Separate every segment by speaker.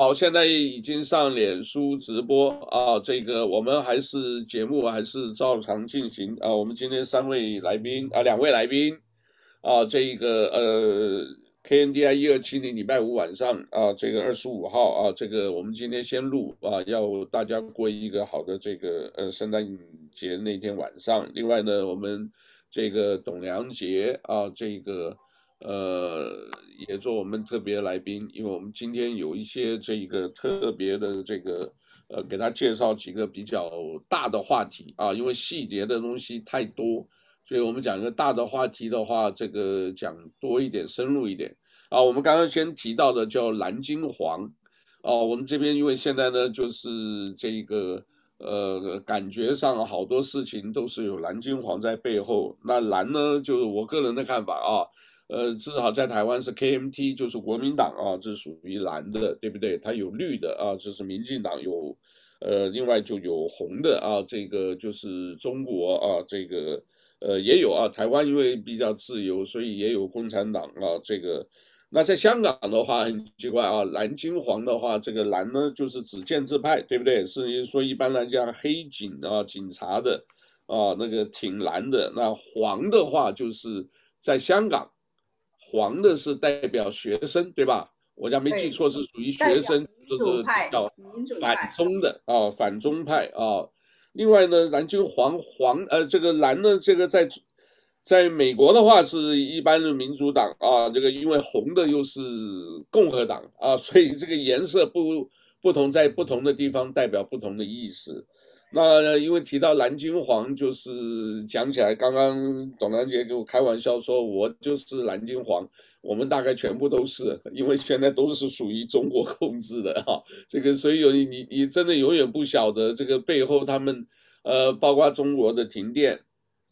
Speaker 1: 好，现在已经上脸书直播啊，这个我们还是节目还是照常进行啊。我们今天三位来宾啊，两位来宾啊，这个呃，KNDI 一二七零礼拜五晚上啊，这个二十五号啊，这个我们今天先录啊，要大家过一个好的这个呃圣诞节那天晚上。另外呢，我们这个董良杰啊，这个。呃，也做我们特别来宾，因为我们今天有一些这个特别的这个，呃，给他介绍几个比较大的话题啊，因为细节的东西太多，所以我们讲一个大的话题的话，这个讲多一点，深入一点啊。我们刚刚先提到的叫蓝金黄，啊，我们这边因为现在呢，就是这个呃，感觉上好多事情都是有蓝金黄在背后，那蓝呢，就是我个人的看法啊。呃，至少在台湾是 KMT，就是国民党啊，这属于蓝的，对不对？它有绿的啊，这是民进党有，呃，另外就有红的啊，这个就是中国啊，这个呃也有啊。台湾因为比较自由，所以也有共产党啊。这个那在香港的话很奇怪啊，蓝金黄的话，这个蓝呢就是指建制派，对不对？是说一般来讲黑警啊，警察的啊，那个挺蓝的。那黄的话就是在香港。黄的是代表学生，对吧？我家没记错是属于学生，就是比较反中的啊，反中派啊。另外呢，蓝军黄黄呃，这个蓝呢，这个在在美国的话是一般的民主党啊，这个因为红的又是共和党啊，所以这个颜色不不同，在不同的地方代表不同的意思。那因为提到蓝金黄，就是讲起来，刚刚董良杰给我开玩笑说，我就是蓝金黄，我们大概全部都是，因为现在都是属于中国控制的哈，这个所以有你你真的永远不晓得这个背后他们，呃，包括中国的停电，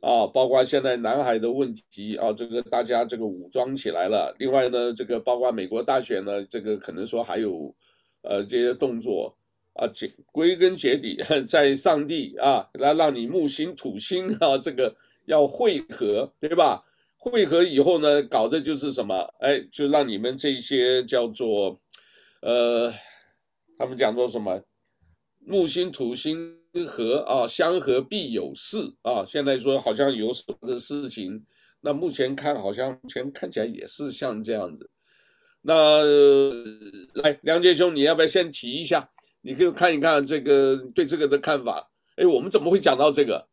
Speaker 1: 啊，包括现在南海的问题啊，这个大家这个武装起来了，另外呢，这个包括美国大选呢，这个可能说还有，呃，这些动作。啊，结归根结底，在上帝啊，来让你木星土星啊，这个要汇合，对吧？汇合以后呢，搞的就是什么？哎，就让你们这些叫做，呃，他们讲做什么？木星土星合啊，相合必有事啊。现在说好像有什么的事情，那目前看好像全看起来也是像这样子。那、呃、来，梁杰兄，你要不要先提一下？你可以看一看这个对这个的看法。哎，我们怎么会讲到这个？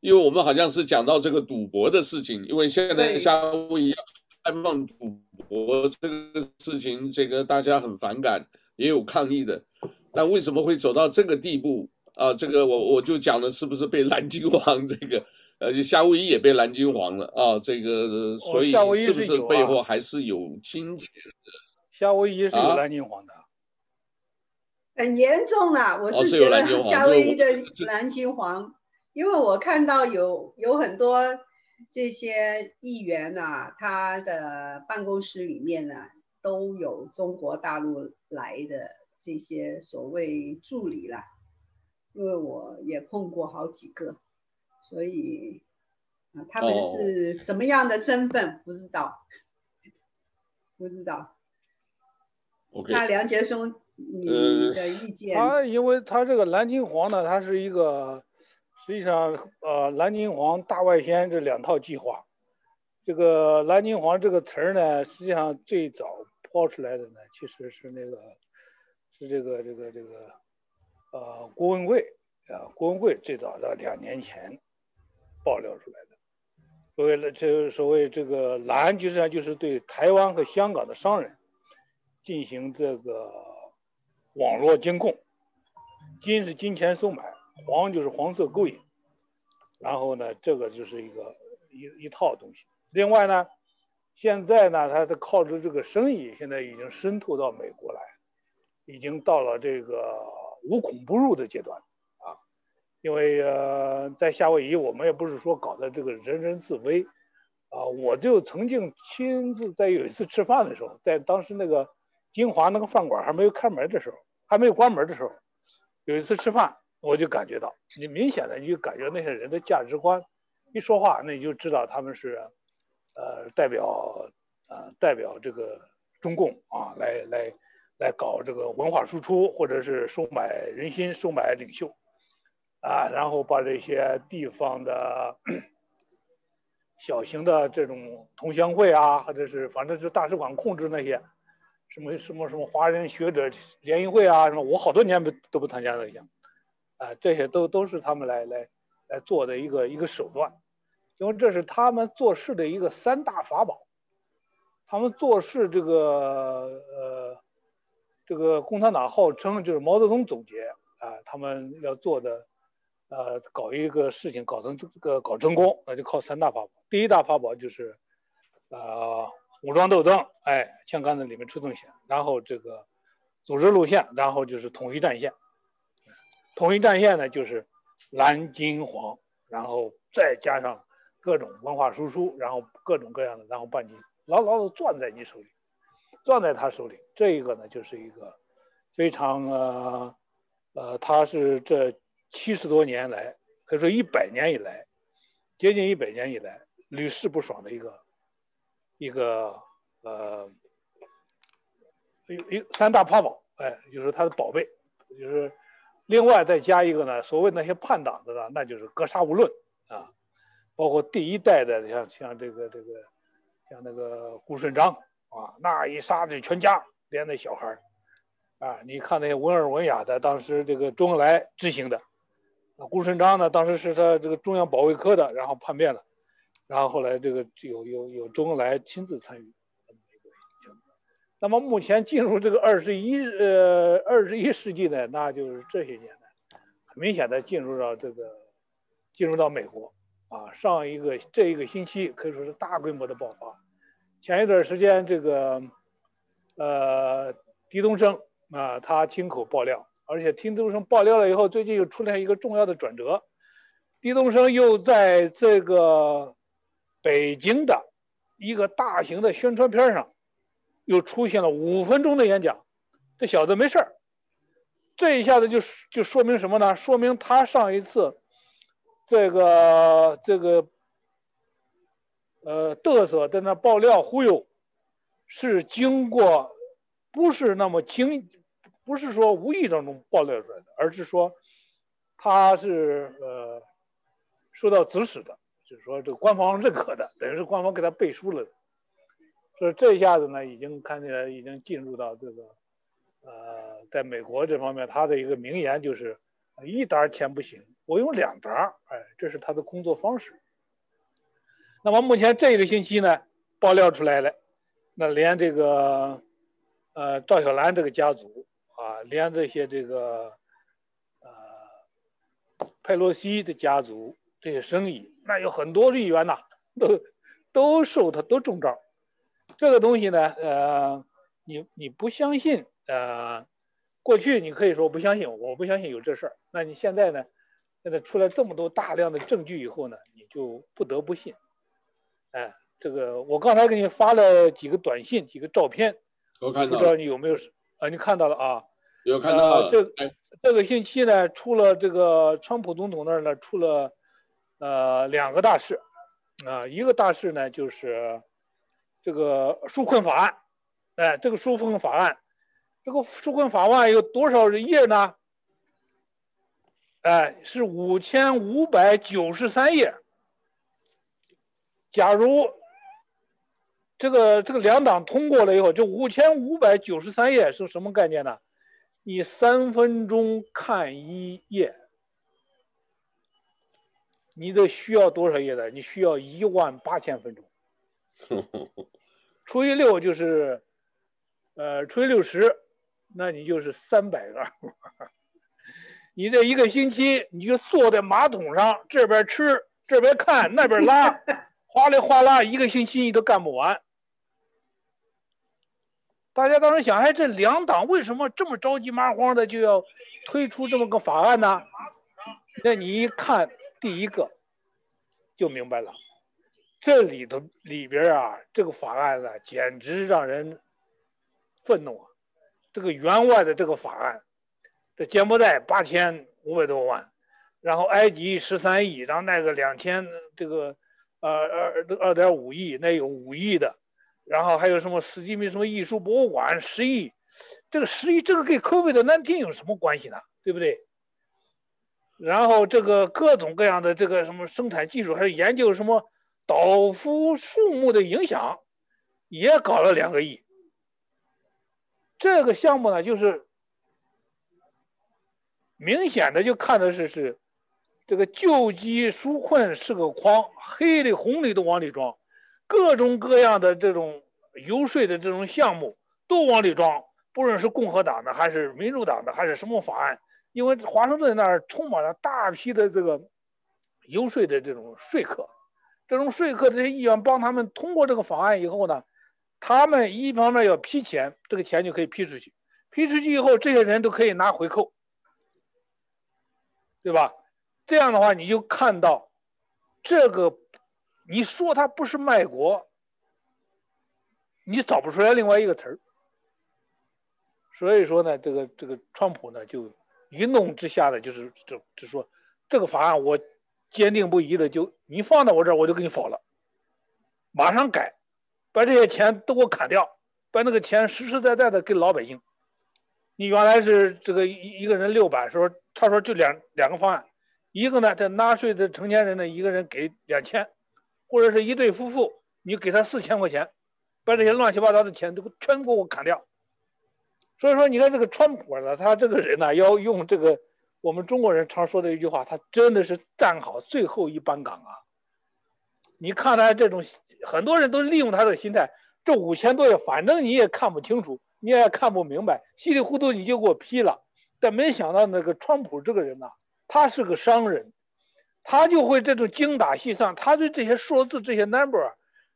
Speaker 1: 因为我们好像是讲到这个赌博的事情。因为现在夏威夷开放赌博这个事情，这个大家很反感，也有抗议的。但为什么会走到这个地步啊？这个我我就讲了，是不是被蓝金黄 这个？呃，夏威夷也被蓝金黄了啊？这个所以是不是背后还是有金钱的？
Speaker 2: 夏威夷是有蓝金黄的。
Speaker 3: 很严重了，我是觉得 夏威夷的蓝金黄，因为我看到有有很多这些议员呐、啊，他的办公室里面呢、啊、都有中国大陆来的这些所谓助理啦，因为我也碰过好几个，所以啊，他们是什么样的身份不知道，不知道。
Speaker 1: Okay.
Speaker 3: 那梁杰兄。你的意 见？
Speaker 2: 他因为他这个蓝金黄呢，它是一个实际上呃蓝金黄大外宣这两套计划。这个蓝金黄这个词儿呢，实际上最早抛出来的呢，其实是那个是这个这个这个呃郭文贵啊，郭文贵最早的两年前爆料出来的。所谓的这所谓这个蓝，实际上就是对台湾和香港的商人进行这个。网络监控，金是金钱收买，黄就是黄色勾引，然后呢，这个就是一个一一套东西。另外呢，现在呢，他的靠着这个生意，现在已经渗透到美国来，已经到了这个无孔不入的阶段啊。因为呃，在夏威夷，我们也不是说搞的这个人人自危啊，我就曾经亲自在有一次吃饭的时候，在当时那个金华那个饭馆还没有开门的时候。还没有关门的时候，有一次吃饭，我就感觉到，你明显的你就感觉那些人的价值观，一说话，那你就知道他们是，呃，代表，呃，代表这个中共啊，来来来搞这个文化输出，或者是收买人心、收买领袖，啊，然后把这些地方的小型的这种同乡会啊，或者是反正是大使馆控制那些什么什么什么华人学者联谊会啊什么，我好多年不都不参加那些，啊，这些都都是他们来来来做的一个一个手段，因为这是他们做事的一个三大法宝，他们做事这个呃。这个共产党号称就是毛泽东总结啊，他们要做的，呃，搞一个事情搞成这个搞成功，那就靠三大法宝。第一大法宝就是，呃，武装斗争，哎，枪杆子里面出政权，然后这个组织路线，然后就是统一战线。统一战线呢，就是蓝金黄，然后再加上各种文化输出，然后各种各样的，然后把你牢牢的攥在你手里。攥在他手里，这一个呢，就是一个非常呃呃，他是这七十多年来，可以说一百年以来，接近一百年以来屡试不爽的一个一个呃一一三大法宝，哎，就是他的宝贝，就是另外再加一个呢，所谓那些叛党的呢，那就是格杀勿论啊，包括第一代的像像这个这个像那个顾顺章。啊，那一杀这全家，连那小孩儿，啊，你看那些文尔文雅的，当时这个周恩来执行的，那顾顺章呢，当时是他这个中央保卫科的，然后叛变了，然后后来这个有有有周恩来亲自参与，那么目。前进入这个二十一呃二十一世纪呢，那就是这些年呢，很明显的进入到这个进入到美国，啊，上一个这一个星期可以说是大规模的爆发。前一段时间，这个，呃，狄东升啊，他亲口爆料，而且狄东升爆料了以后，最近又出现一个重要的转折，狄东升又在这个北京的一个大型的宣传片上，又出现了五分钟的演讲，这小子没事儿，这一下子就就说明什么呢？说明他上一次这个这个。呃，嘚瑟在那爆料忽悠，是经过，不是那么轻，不是说无意当中爆料出来的，而是说，他是呃，受到指使的，就是说这个官方认可的，等于是官方给他背书了。所以这一下子呢，已经看起来已经进入到这个，呃，在美国这方面，他的一个名言就是，一沓钱不行，我用两沓，哎，这是他的工作方式。那么目前这一个星期呢，爆料出来了，那连这个，呃，赵小兰这个家族啊，连这些这个，呃，佩洛西的家族这些生意，那有很多议员呐，都都受他都中招。这个东西呢，呃，你你不相信，呃，过去你可以说不相信，我不相信有这事儿。那你现在呢，现在出来这么多大量的证据以后呢，你就不得不信。哎，这个我刚才给你发了几个短信，几个照片，
Speaker 1: 我看到，
Speaker 2: 不知道你有没有？啊，你看到了啊？
Speaker 1: 有看到。
Speaker 2: 呃、这这个星期呢，出了这个川普总统那儿呢，出了呃两个大事，啊、一个大事呢就是这个纾困法案，哎，这个纾困法案，这个纾困法案有多少页呢？哎，是五千五百九十三页。假如这个这个两党通过了以后，这五千五百九十三页是什么概念呢？你三分钟看一页，你得需要多少页呢？你需要一万八千分钟，除以六就是，呃，除以六十，那你就是三百个。你这一个星期，你就坐在马桶上，这边吃，这边看，那边拉。哗啦哗啦，一个星期你都干不完。大家当时想，哎，这两党为什么这么着急麻慌的就要推出这么个法案呢？那你一看第一个，就明白了，这里头里边啊，这个法案呢，简直让人愤怒啊！这个员外的这个法案，这柬埔寨八千五百多万，然后埃及十三亿，然后那个两千这个。呃，二二点五亿，那有五亿的，然后还有什么史蒂米什么艺术博物馆十亿，这个十亿这个跟 COVID-19 有什么关系呢？对不对？然后这个各种各样的这个什么生产技术，还有研究什么倒伏树木的影响，也搞了两个亿。这个项目呢，就是明显的就看的是是这个救急纾困是个筐，黑的红的都往里装，各种各样的这种游说的这种项目都往里装，不论是共和党的还是民主党的还是什么法案。因为华盛顿那儿充满了大批的这个游说的这种说客，这种说客这些议员帮他们通过这个法案以后呢，他们一方面要批钱，这个钱就可以批出去，批出去以后，这些人都可以拿回扣，对吧？这样的话，你就看到这个，你说他不是卖国，你找不出来另外一个词儿。所以说呢，这个这个川普呢就。一怒之下的就是就就说这个法案我坚定不移的就你放到我这儿我就给你否了，马上改，把这些钱都给我砍掉，把那个钱实实在在的给老百姓。你原来是这个一一个人六百，说他说就两两个方案，一个呢这纳税的成年人呢一个人给两千，或者是一对夫妇你给他四千块钱，把这些乱七八糟的钱都全给我砍掉。所以说，你看这个川普呢，他这个人呢，要用这个我们中国人常说的一句话，他真的是站好最后一班岗啊！你看他这种，很多人都利用他的心态，这五千多页，反正你也看不清楚，你也看不明白，稀里糊涂你就给我批了。但没想到那个川普这个人呢，他是个商人，他就会这种精打细算，他对这些数字、这些 number、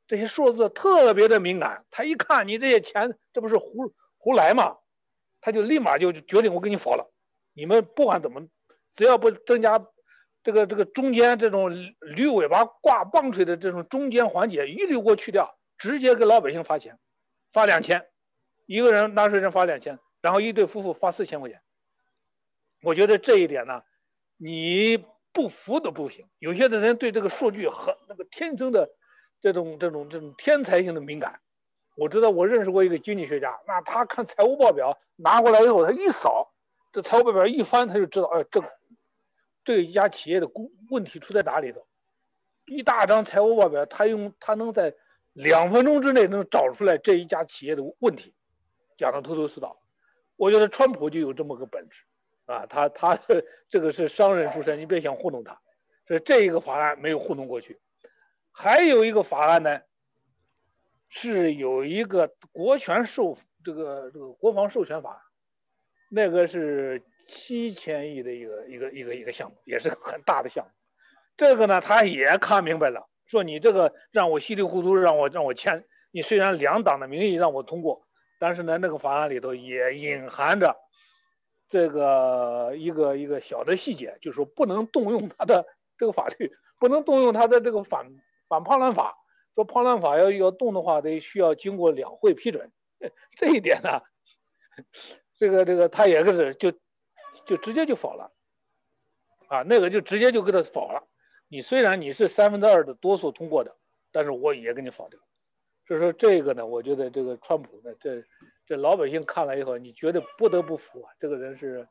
Speaker 2: 这些数字特别的敏感。他一看你这些钱，这不是胡胡来吗？他就立马就决定我给你否了，你们不管怎么，只要不增加这个这个中间这种驴尾巴挂棒槌的这种中间环节，一律给我去掉，直接给老百姓发钱，发两千，一个人纳税人发两千，然后一对夫妇发四千块钱。我觉得这一点呢，你不服都不行。有些的人对这个数据和那个天生的这种这种这种天才性的敏感。我知道，我认识过一个经济学家，那他看财务报表拿过来以后，他一扫，这财务报表一翻，他就知道，哎，这个这一家企业的问问题出在哪里头。一大张财务报表，他用他能在两分钟之内能找出来这一家企业的问题，讲的头头是道。我觉得川普就有这么个本事，啊，他他 这个是商人出身，你别想糊弄他。所以这一个法案没有糊弄过去，还有一个法案呢。是有一个国权授这个这个国防授权法，那个是七千亿的一个一个一个一个项目，也是个很大的项目。这个呢，他也看明白了，说你这个让我稀里糊涂让我让我签，你虽然两党的名义让我通过，但是呢，那个法案里头也隐含着这个一个一个小的细节，就是说不能动用他的这个法律，不能动用他的这个反反叛乱法。说叛乱法要要动的话，得需要经过两会批准。这一点呢，这个这个他也是就就直接就否了，啊，那个就直接就给他否了。你虽然你是三分之二的多数通过的，但是我也给你否掉。所以说这个呢，我觉得这个川普呢，这这老百姓看了以后，你觉得不得不服啊。这个人是，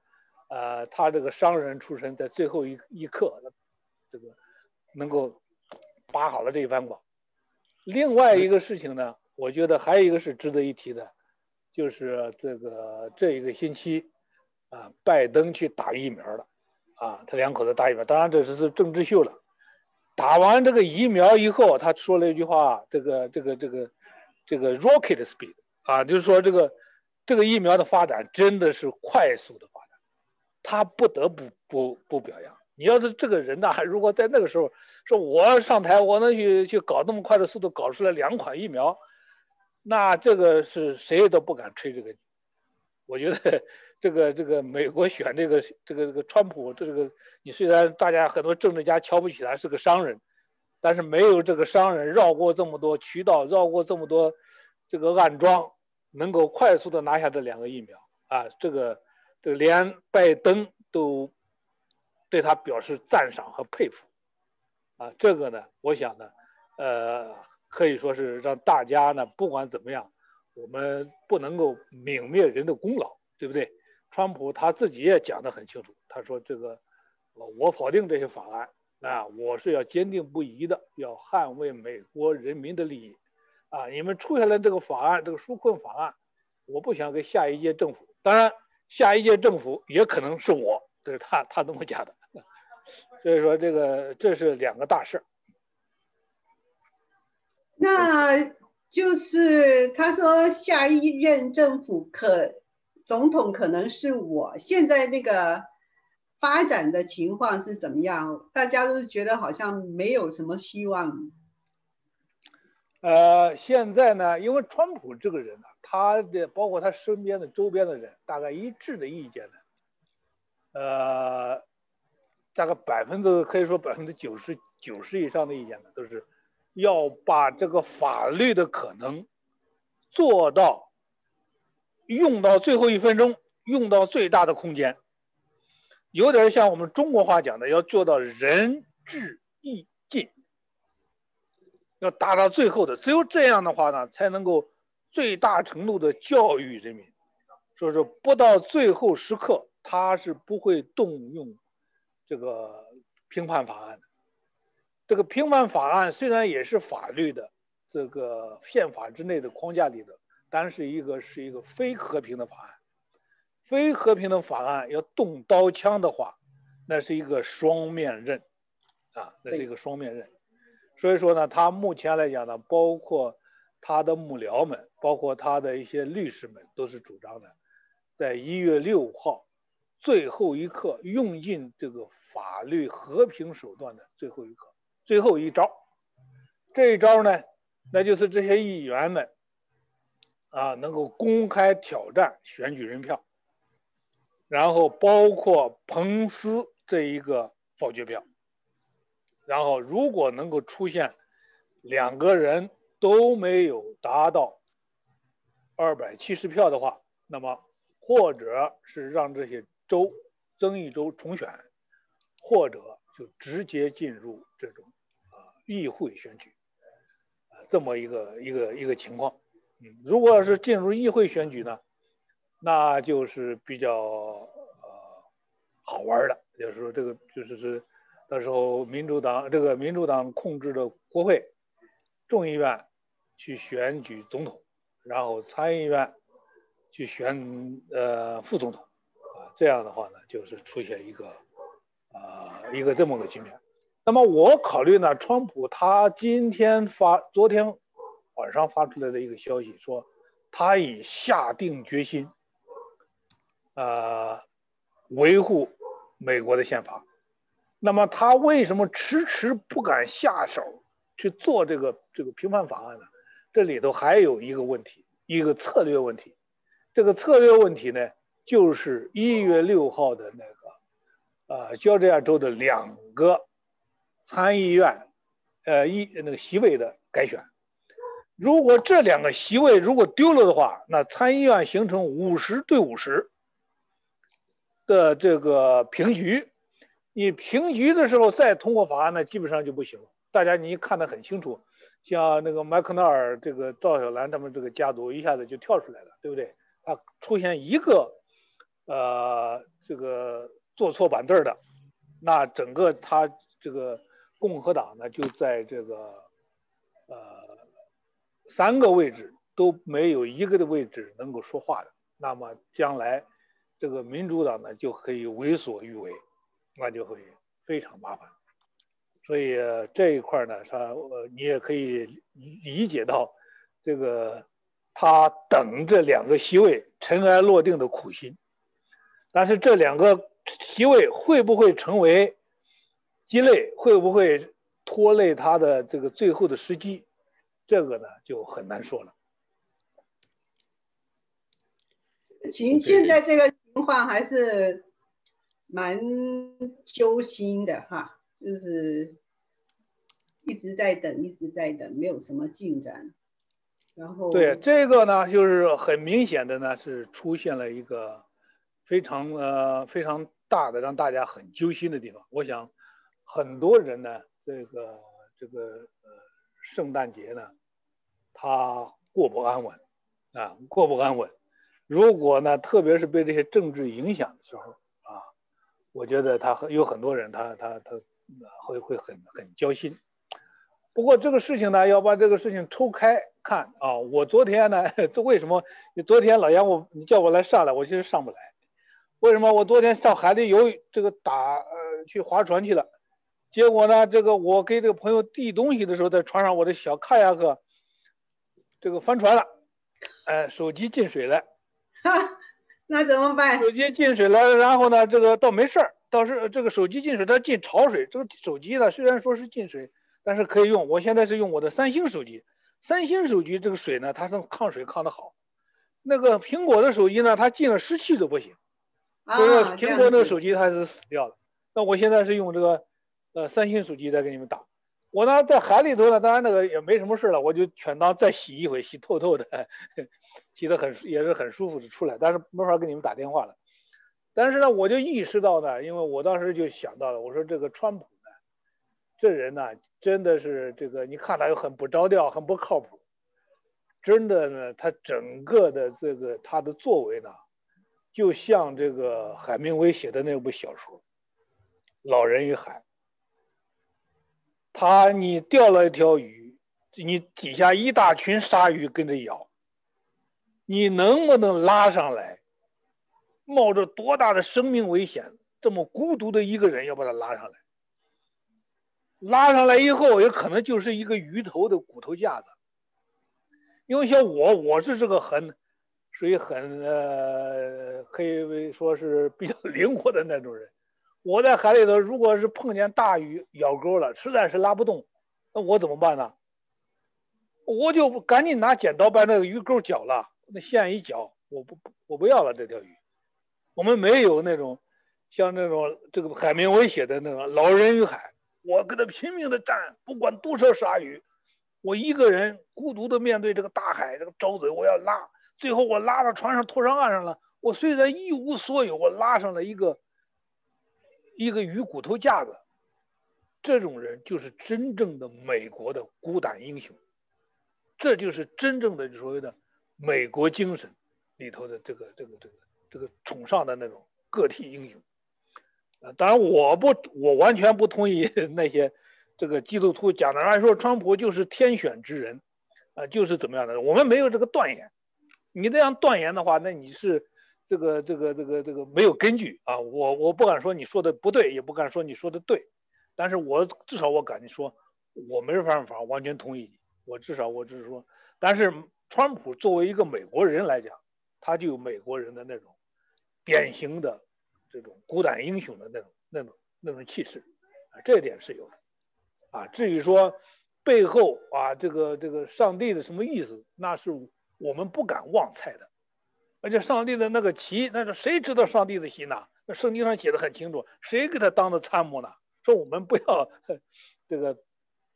Speaker 2: 呃，他这个商人出身，在最后一一刻，这个能够把好了这一番果。另外一个事情呢，我觉得还有一个是值得一提的，就是这个这一个星期，啊，拜登去打疫苗了，啊，他两口子打疫苗，当然这是是政治秀了。打完这个疫苗以后，他说了一句话，这个这个这个这个 rocket speed，啊，就是说这个这个疫苗的发展真的是快速的发展，他不得不不不表扬。你要是这个人呐，如果在那个时候说我上台，我能去去搞那么快的速度搞出来两款疫苗，那这个是谁都不敢吹这个。我觉得这个这个美国选这个这个这个川普，这个你虽然大家很多政治家瞧不起他是个商人，但是没有这个商人绕过这么多渠道，绕过这么多这个暗桩，能够快速的拿下这两个疫苗啊，这个这个连拜登都。对他表示赞赏和佩服，啊，这个呢，我想呢，呃，可以说是让大家呢，不管怎么样，我们不能够泯灭人的功劳，对不对？川普他自己也讲得很清楚，他说这个，我否定这些法案啊，我是要坚定不移的要捍卫美国人民的利益啊！你们出现了这个法案，这个纾困法案，我不想给下一届政府，当然下一届政府也可能是我，这是他他这么讲的，所以说这个这是两个大事儿。
Speaker 3: 那就是他说下一任政府可总统可能是我，现在那个发展的情况是怎么样？大家都觉得好像没有什么希望。
Speaker 2: 呃，现在呢，因为川普这个人呢，他的包括他身边的周边的人，大概一致的意见呢，呃，大概百分之可以说百分之九十九十以上的意见呢，都是。要把这个法律的可能做到用到最后一分钟，用到最大的空间，有点像我们中国话讲的，要做到仁至义尽，要达到最后的。只有这样的话呢，才能够最大程度的教育人民。所以说，不到最后时刻，他是不会动用这个平判法案。这个平判法案虽然也是法律的这个宪法之内的框架里的，但是一个是一个非和平的法案，非和平的法案要动刀枪的话，那是一个双面刃，啊，那是一个双面刃。所以说呢，他目前来讲呢，包括他的幕僚们，包括他的一些律师们，都是主张的，在一月六号最后一刻用尽这个法律和平手段的最后一刻。最后一招，这一招呢，那就是这些议员们啊，能够公开挑战选举人票，然后包括彭斯这一个否决票，然后如果能够出现两个人都没有达到二百七十票的话，那么或者是让这些州增一州重选，或者就直接进入这种啊。议会选举，这么一个一个一个情况，嗯，如果是进入议会选举呢，那就是比较呃好玩的，就是说这个就是是到时候民主党这个民主党控制的国会众议院去选举总统，然后参议院去选呃副总统，啊，这样的话呢，就是出现一个、呃、一个这么个局面。那么我考虑呢，川普他今天发，昨天晚上发出来的一个消息说，他已下定决心，呃，维护美国的宪法。那么他为什么迟迟不敢下手去做这个这个评判法案呢？这里头还有一个问题，一个策略问题。这个策略问题呢，就是一月六号的那个，呃，乔治亚州的两个。参议院，呃，一那个席位的改选，如果这两个席位如果丢了的话，那参议院形成五十对五十的这个平局，你平局的时候再通过法案呢，基本上就不行。大家你看得很清楚，像那个麦克纳尔这个赵小兰他们这个家族一下子就跳出来了，对不对？他出现一个，呃，这个坐错板凳的，那整个他这个。共和党呢，就在这个呃三个位置都没有一个的位置能够说话的，那么将来这个民主党呢就可以为所欲为，那就会非常麻烦。所以这一块呢，他你也可以理解到这个他等这两个席位尘埃落定的苦心，但是这两个席位会不会成为？鸡肋会不会拖累他的这个最后的时机？这个呢就很难说了。
Speaker 3: 情现在这个情况还是蛮揪心的哈，就是一直在等，一直在等，没有什么进展。然后
Speaker 2: 对这个呢，就是很明显的呢，是出现了一个非常呃非常大的让大家很揪心的地方。我想。很多人呢，这个这个呃，圣诞节呢，他过不安稳，啊，过不安稳。如果呢，特别是被这些政治影响的时候啊，我觉得他很有很多人他，他他他会会很很焦心。不过这个事情呢，要把这个事情抽开看啊。我昨天呢，这为什么？你昨天老杨我你叫我来上来，我其实上不来。为什么？我昨天上海里游这个打呃去划船去了，结果呢，这个我给这个朋友递东西的时候，在船上我的小卡亚克这个翻船了，呃，手机进水了。
Speaker 3: 哈，那怎么办？
Speaker 2: 手机进水了，然后呢，这个倒没事儿，倒是这个手机进水，它进潮水。这个手机呢，虽然说是进水，但是可以用。我现在是用我的三星手机，三星手机这个水呢，它能抗水抗得好。那个苹果的手机呢，它进了湿气都不行。所以苹果那个手机它是死掉了。那我现在是用这个呃三星手机在给你们打。我呢在海里头呢，当然那个也没什么事了，我就全当再洗一回，洗透透的。洗的很也是很舒服的出来，但是没法给你们打电话了。但是呢，我就意识到呢，因为我当时就想到了，我说这个川普呢，这人呢，真的是这个，你看他又很不着调，很不靠谱。真的呢，他整个的这个他的作为呢，就像这个海明威写的那部小说《老人与海》。他你钓了一条鱼，你底下一大群鲨鱼跟着咬。你能不能拉上来？冒着多大的生命危险，这么孤独的一个人要把他拉上来？拉上来以后，也可能就是一个鱼头的骨头架子。因为像我，我是这个很属于很呃，可以说是比较 灵活的那种人。我在海里头，如果是碰见大鱼咬钩了，实在是拉不动，那我怎么办呢？我就赶紧拿剪刀把那个鱼钩绞了。那线一绞，我不我不要了这条鱼。我们没有那种像那种这个海明威写的那种《老人与海》，我跟他拼命的战，不管多少鲨鱼，我一个人孤独的面对这个大海，这个招嘴我要拉，最后我拉到船上拖上岸上了。我虽然一无所有，我拉上了一个一个鱼骨头架子。这种人就是真正的美国的孤胆英雄，这就是真正的所谓的。美国精神里头的这个这个这个这个崇尚的那种个体英雄，啊，当然我不我完全不同意 那些这个基督徒讲的，来说川普就是天选之人，啊，就是怎么样的，我们没有这个断言，你这样断言的话，那你是这个这个这个这个没有根据啊，我我不敢说你说的不对，也不敢说你说的对，但是我至少我敢说，我没办法完全同意你，我至少我只是说，但是。川普作为一个美国人来讲，他就有美国人的那种典型的这种孤胆英雄的那种、那种、那种气势啊，这一点是有的啊。至于说背后啊，这个这个上帝的什么意思，那是我们不敢妄猜的。而且上帝的那个旗，那是谁知道上帝的心呢？那圣经上写的很清楚，谁给他当的参谋呢？说我们不要这个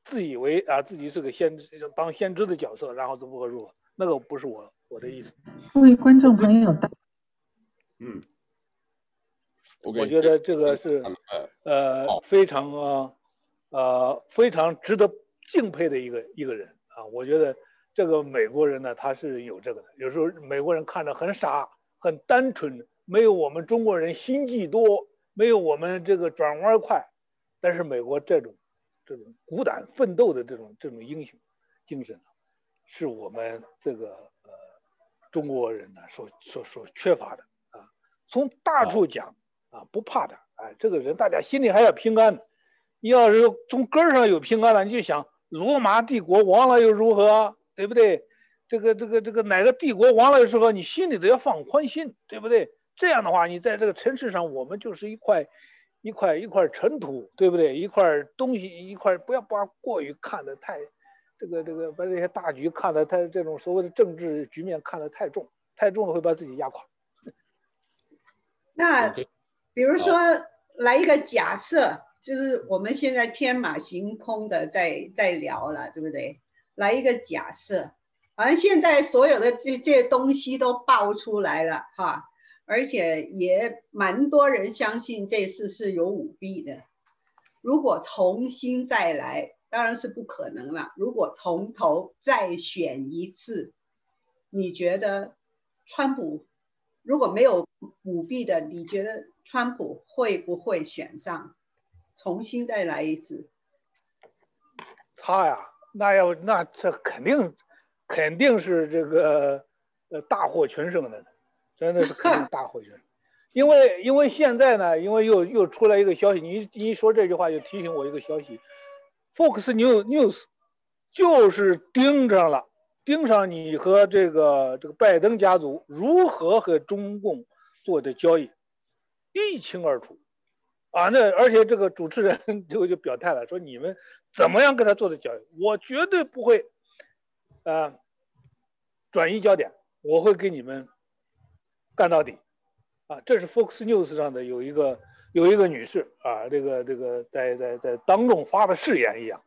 Speaker 2: 自以为啊自己是个先知，当先知的角色，然后如何如何。那个不是我我的意思。
Speaker 4: 各位观众朋友，大
Speaker 1: 嗯，
Speaker 2: 我觉得这个是呃非常啊呃非常值得敬佩的一个一个人啊。我觉得这个美国人呢，他是有这个的。有时候美国人看着很傻、很单纯，没有我们中国人心计多，没有我们这个转弯快。但是美国这种这种孤胆奋斗的这种这种英雄精神。是我们这个呃中国人呢所所所缺乏的啊。从大处讲啊，不怕的，哎，这个人大家心里还要平安。你要是从根儿上有平安了，你就想罗马帝国亡了又如何，对不对？这个这个这个哪个帝国亡了的时候，你心里都要放宽心，对不对？这样的话，你在这个城市上，我们就是一块一块一块尘土，对不对？一块东西，一块不要把过于看得太。这个这个把这些大局看得太这种所谓的政治局面看得太重，太重了会把自己压垮。
Speaker 3: 那比如说来一个假设，就是我们现在天马行空的在在聊了，对不对？来一个假设，好像现在所有的这这些东西都爆出来了哈，而且也蛮多人相信这次是有舞弊的。如果重新再来。当然是不可能了。如果从头再选一次，你觉得川普如果没有舞弊的，你觉得川普会不会选上，重新再来一次？
Speaker 2: 他呀，那要那这肯定肯定是这个呃大获全胜的，真的是肯定大获全胜。因为因为现在呢，因为又又出来一个消息，你你一说这句话就提醒我一个消息，Fox News News 就是盯上了，盯上你和这个这个拜登家族如何和中共做的交易，一清二楚，啊，那而且这个主持人 就就表态了，说你们怎么样跟他做的交易，我绝对不会，啊，转移焦点，我会给你们干到底。啊，这是 Fox News 上的有一个有一个女士啊，这个这个在在在当众发的誓言一样，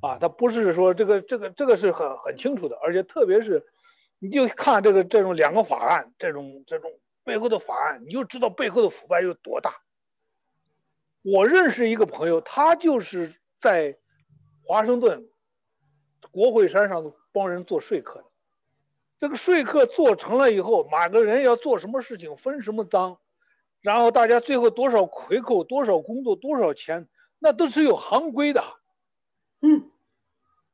Speaker 2: 啊，她不是说这个这个这个是很很清楚的，而且特别是，你就看这个这种两个法案这种这种背后的法案，你就知道背后的腐败有多大。我认识一个朋友，他就是在华盛顿国会山上帮人做说客的。这个说客做成了以后，哪个人要做什么事情，分什么赃，然后大家最后多少回扣，多少工作，多少钱，那都是有行规的。
Speaker 3: 嗯，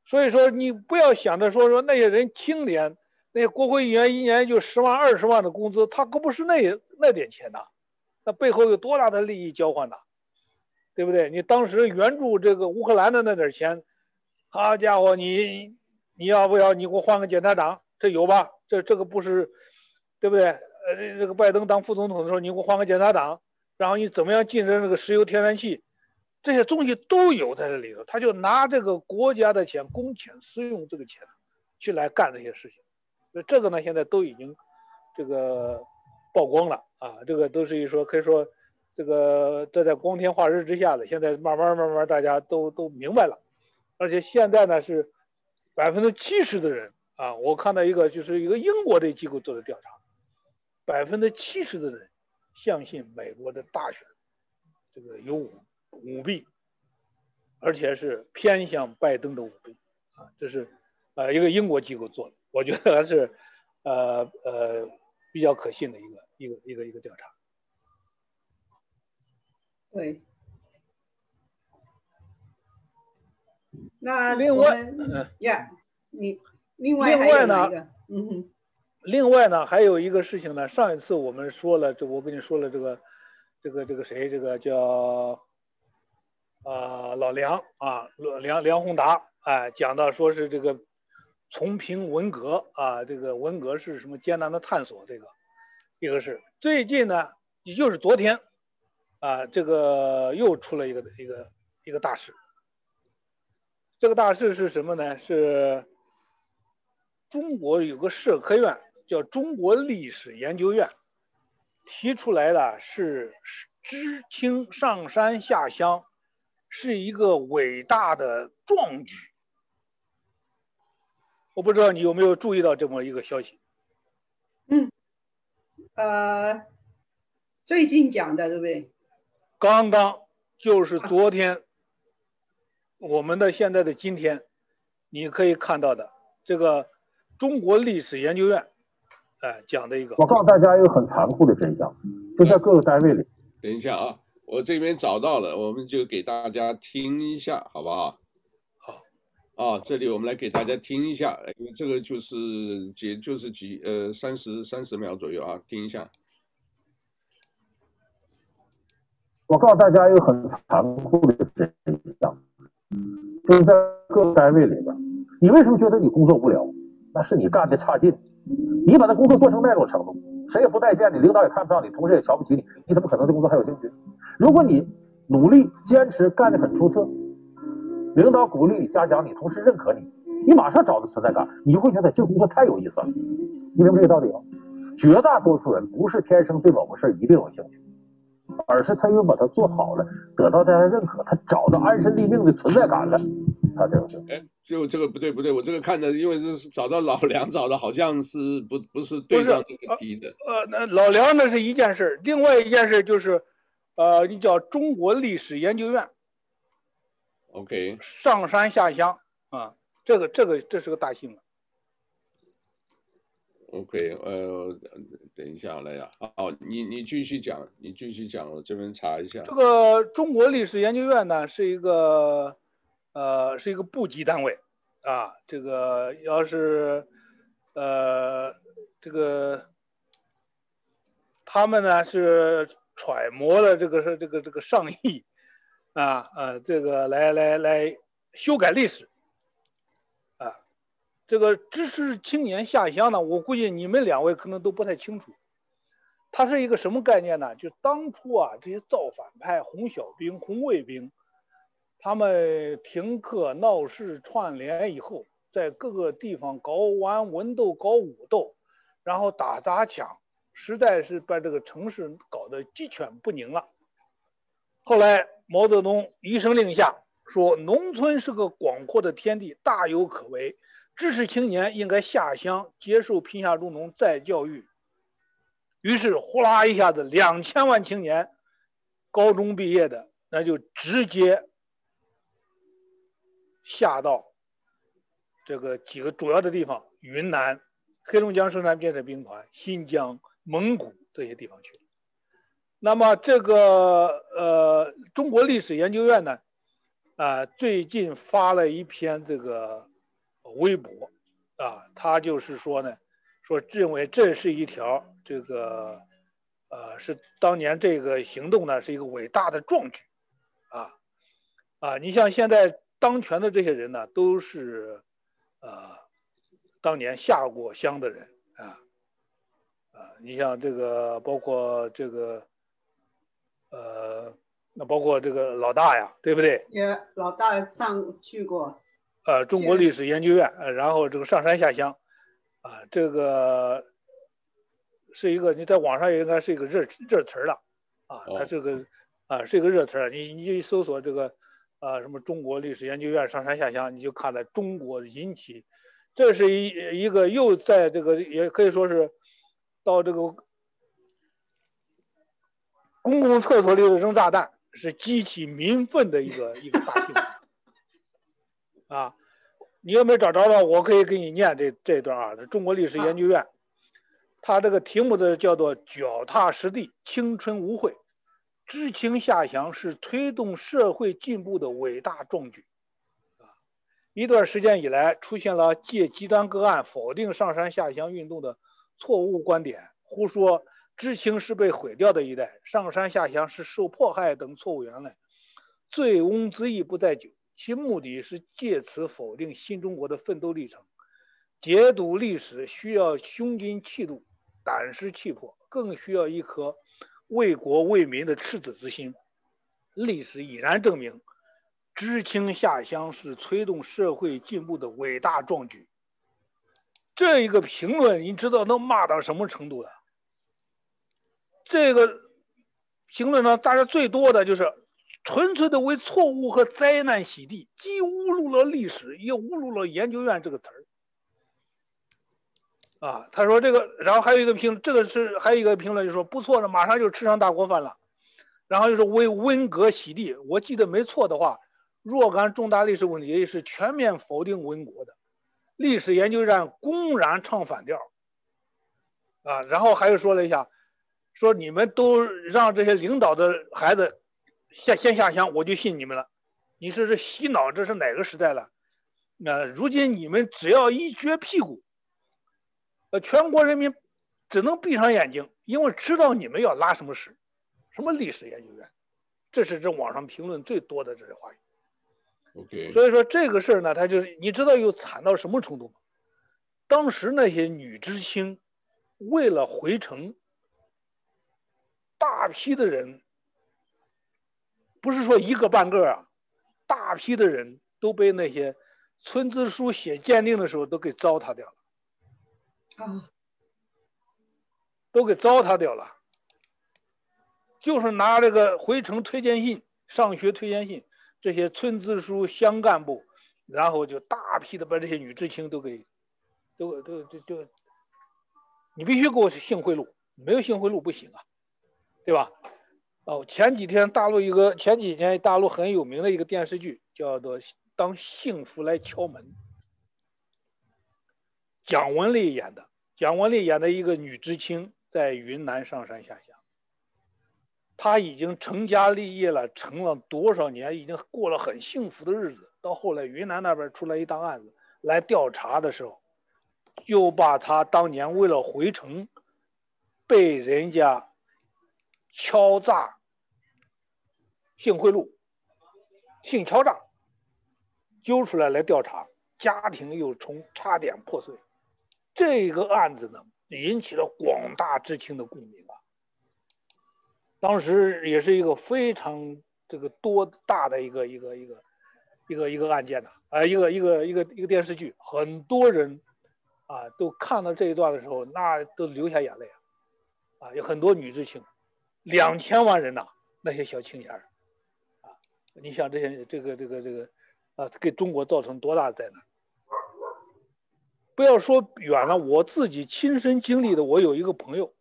Speaker 2: 所以说你不要想着说说那些人清廉，那些国会议员一年就十万二十万的工资，他可不是那那点钱呐，那背后有多大的利益交换呐，对不对？你当时援助这个乌克兰的那点钱，好家伙，你你要不要？你给我换个检察长。这有吧？这这个不是，对不对？呃，这个拜登当副总统的时候，你给我换个检察长，然后你怎么样竞争这个石油天然气，这些东西都有在这里头。他就拿这个国家的钱，公钱私用这个钱，去来干这些事情。那这个呢，现在都已经这个曝光了啊！这个都是一说，可以说这个这在光天化日之下的，现在慢慢慢慢大家都都明白了，而且现在呢是百分之七十的人。啊，我看到一个，就是一个英国的机构做的调查，百分之七十的人相信美国的大选这个有舞舞弊，而且是偏向拜登的舞弊啊，这是呃一个英国机构做的，我觉得还是呃呃比较可信的一个一个一个一个调查。
Speaker 3: 对，那
Speaker 2: 另外，嗯
Speaker 3: 呀，你。
Speaker 2: 另外呢，
Speaker 3: 嗯哼，
Speaker 2: 另外呢，还有一个事情呢。上一次我们说了，这我跟你说了，这个，这个，这个谁，这个叫啊老梁啊，梁梁宏达，哎，讲到说是这个重评文革啊，这个文革是什么艰难的探索，这个一个是最近呢，也就是昨天啊，这个又出了一个一个一个大事。这个大事是什么呢？是。中国有个社科院叫中国历史研究院，提出来的是知青上山下乡，是一个伟大的壮举。我不知道你有没有注意到这么一个消息？
Speaker 3: 嗯，呃，最近讲的对不对？
Speaker 2: 刚刚就是昨天，我们的现在的今天，你可以看到的这个。中国历史研究院，哎，讲的一个。
Speaker 5: 我告诉大家一个很残酷的真相，就在各个单位里。
Speaker 1: 等一下啊，我这边找到了，我们就给大家听一下，好不好？
Speaker 2: 好。
Speaker 1: 啊，这里我们来给大家听一下，因为这个就是几，就是几，呃，三十三十秒左右啊，听一下。
Speaker 5: 我告诉大家一个很残酷的真相，就是在各个单位里边，你为什么觉得你工作无聊？那是你干的差劲，你把那工作做成那种程度，谁也不待见你，领导也看不上你，同事也瞧不起你，你怎么可能对工作还有兴趣？如果你努力坚持干的很出色，领导鼓励你、嘉奖你，同事认可你，你马上找到存在感，你就会觉得这个工作太有意思了。你明白这个道理吗？绝大多数人不是天生对某个事儿一定有兴趣，而是他因为把它做好了，得到大家认可，他找到安身立命的存在感了，他才有兴趣。
Speaker 1: 就这个不对不对，我这个看的，因为这是找到老梁找的，好像是不不是对上这个题的。
Speaker 2: 呃，那老梁那是一件事，另外一件事就是，呃，你叫中国历史研究院。
Speaker 1: OK。
Speaker 2: 上山下乡啊，这个这个这是个大新闻。
Speaker 1: OK，呃，等一下，来呀，好，你你继续讲，你继续讲，我这边查一下。
Speaker 2: 这个中国历史研究院呢，是一个，呃，是一个部级单位，啊，这个要是，呃，这个，他们呢是揣摩了这个是这个这个上意，啊，呃，这个来来来修改历史。这个知识青年下乡呢，我估计你们两位可能都不太清楚，它是一个什么概念呢？就当初啊，这些造反派、红小兵、红卫兵，他们停课闹事串联以后，在各个地方搞完文斗、搞武斗，然后打砸抢，实在是把这个城市搞得鸡犬不宁了。后来毛泽东一声令下，说农村是个广阔的天地，大有可为。知识青年应该下乡接受贫下中农再教育，于是呼啦一下子，两千万青年，高中毕业的那就直接下到这个几个主要的地方：云南、黑龙江生产建设兵团、新疆、蒙古这些地方去。那么这个呃，中国历史研究院呢，啊、最近发了一篇这个。微博，啊，他就是说呢，说认为这是一条这个，呃，是当年这个行动呢是一个伟大的壮举，啊，啊，你像现在当权的这些人呢，都是，呃，当年下过乡的人，啊，啊，你像这个包括这个，呃，那包括这个老大呀，对不对？
Speaker 3: 也老大上去过。
Speaker 2: 呃，中国历史研究院，呃，然后这个上山下乡，啊，这个是一个你在网上也应该是一个热热词了，啊，它这个啊是一个热词，你你一搜索这个啊什么中国历史研究院上山下乡，你就看到中国引起，这是一一个又在这个也可以说是到这个公共厕所里扔炸弹，是激起民愤的一个一个大新闻。啊，你有没有找着了？我可以给你念这这一段啊。中国历史研究院，它这个题目的叫做“脚踏实地，青春无悔，知青下乡是推动社会进步的伟大壮举”。啊，一段时间以来，出现了借极端个案否定上山下乡运动的错误观点，胡说知青是被毁掉的一代，上山下乡是受迫害等错误言论，醉翁之意不在酒。其目的是借此否定新中国的奋斗历程，解读历史需要胸襟气度、胆识气魄，更需要一颗为国为民的赤子之心。历史已然证明，知青下乡是推动社会进步的伟大壮举。这一个评论，你知道能骂到什么程度的？这个评论呢，大家最多的就是。纯粹的为错误和灾难洗地，既侮辱了历史，也侮辱了研究院这个词儿。啊，他说这个，然后还有一个评，这个是还有一个评论，就说不错了，马上就吃上大锅饭了。然后就说为文革洗地，我记得没错的话，若干重大历史问题也是全面否定文革的，历史研究院公然唱反调。啊，然后还有说了一下，说你们都让这些领导的孩子。下先下乡，我就信你们了。你说这洗脑，这是哪个时代了？那如今你们只要一撅屁股，呃，全国人民只能闭上眼睛，因为知道你们要拉什么屎，什么历史研究院，这是这网上评论最多的这些话语。
Speaker 1: OK。
Speaker 2: 所以说这个事儿呢，他就是你知道又惨到什么程度吗？当时那些女知青为了回城，大批的人。不是说一个半个啊，大批的人都被那些村支书写鉴定的时候都给糟蹋掉了，啊，都给糟蹋掉了，就是拿这个回城推荐信、上学推荐信，这些村支书、乡干部，然后就大批的把这些女知青都给，都都就就，你必须给我性贿赂，没有性贿赂不行啊，对吧？哦，前几天大陆一个前几天大陆很有名的一个电视剧叫做《当幸福来敲门》，蒋雯丽演的，蒋雯丽演的一个女知青，在云南上山下乡。她已经成家立业了，成了多少年，已经过了很幸福的日子。到后来，云南那边出来一档案子来调查的时候，就把她当年为了回城，被人家敲诈、性贿赂、性敲诈，揪出来来调查，家庭又从差点破碎。这个案子呢，引起了广大知青的共鸣啊。当时也是一个非常这个多大的一个一个一个一个一个案件呐，啊，一个一个一个一个电视剧，很多人啊都看到这一段的时候，那都流下眼泪啊，啊，有很多女知青，两千万人呐，那些小青年儿，啊，你想这些这个这个这个啊，给中国造成多大的灾难？不要说远了，我自己亲身经历的，我有一个朋友，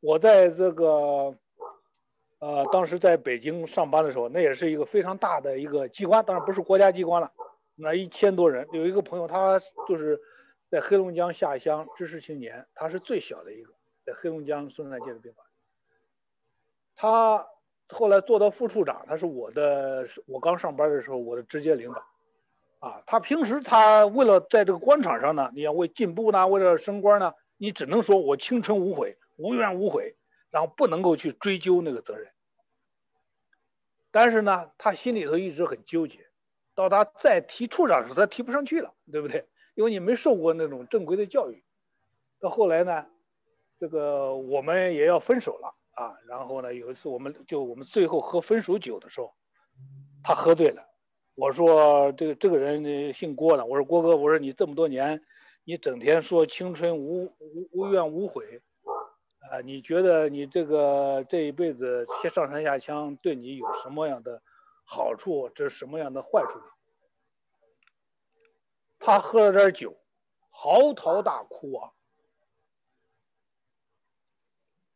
Speaker 2: 我在这个。呃，当时在北京上班的时候，那也是一个非常大的一个机关，当然不是国家机关了，那一千多人。有一个朋友，他就是在黑龙江下乡知识青年，他是最小的一个，在黑龙江松山街的病房。他后来做到副处长，他是我的，我刚上班的时候我的直接领导。啊，他平时他为了在这个官场上呢，你要为进步呢，为了升官呢，你只能说我青春无悔，无怨无悔。然后不能够去追究那个责任，但是呢，他心里头一直很纠结。到他再提处长的时候，他提不上去了，对不对？因为你没受过那种正规的教育。到后来呢，这个我们也要分手了啊。然后呢，有一次我们就我们最后喝分手酒的时候，他喝醉了。我说这个这个人姓郭的，我说郭哥，我说你这么多年，你整天说青春无无无怨无悔。啊，你觉得你这个这一辈子上山下乡对你有什么样的好处？这是什么样的坏处？他喝了点酒，嚎啕大哭啊！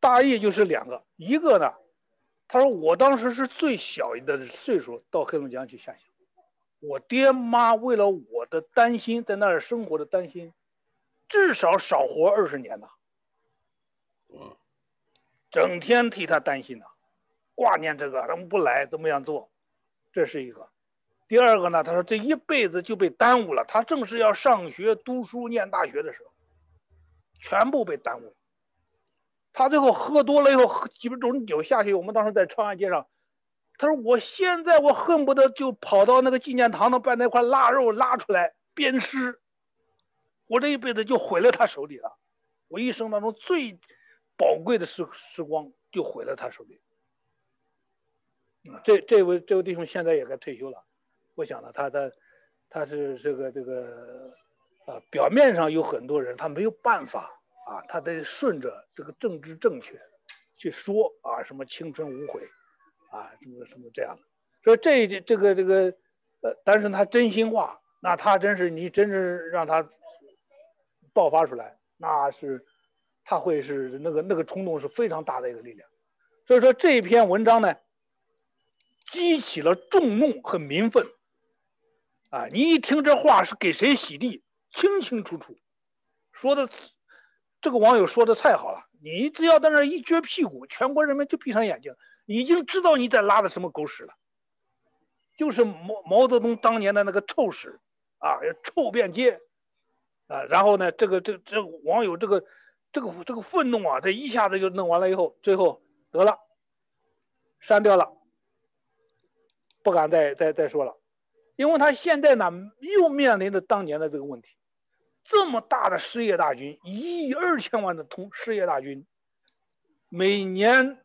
Speaker 2: 大意就是两个，一个呢，他说我当时是最小的岁数到黑龙江去下乡，我爹妈为了我的担心，在那儿生活的担心，至少少活二十年呐。整天替他担心呐，挂念这个，他们不来怎么样做？这是一个。第二个呢，他说这一辈子就被耽误了。他正是要上学读书念大学的时候，全部被耽误了。他最后喝多了以后，喝几瓶种酒下去。我们当时在长安街上，他说我现在我恨不得就跑到那个纪念堂那把那块腊肉拉出来鞭尸。我这一辈子就毁了他手里了，我一生当中最。宝贵的时时光就毁在他手里。这这位这位弟兄现在也该退休了，我想呢，他的他是这个这个啊，表面上有很多人，他没有办法啊，他得顺着这个政治正确去说啊，什么青春无悔啊，什么什么这样的。说这这个这个呃，但是他真心话，那他真是你真是让他爆发出来，那是。他会是那个那个冲动是非常大的一个力量，所以说这篇文章呢，激起了众怒和民愤，啊，你一听这话是给谁洗地，清清楚楚，说的这个网友说的太好了，你只要在那一撅屁股，全国人民就闭上眼睛，已经知道你在拉的什么狗屎了，就是毛毛泽东当年的那个臭屎，啊，臭遍街，啊，然后呢，这个这这个、网友这个。这个这个愤怒啊，这一下子就弄完了以后，最后得了，删掉了，不敢再再再说了，因为他现在呢又面临着当年的这个问题，这么大的失业大军，一亿二千万的通失业大军，每年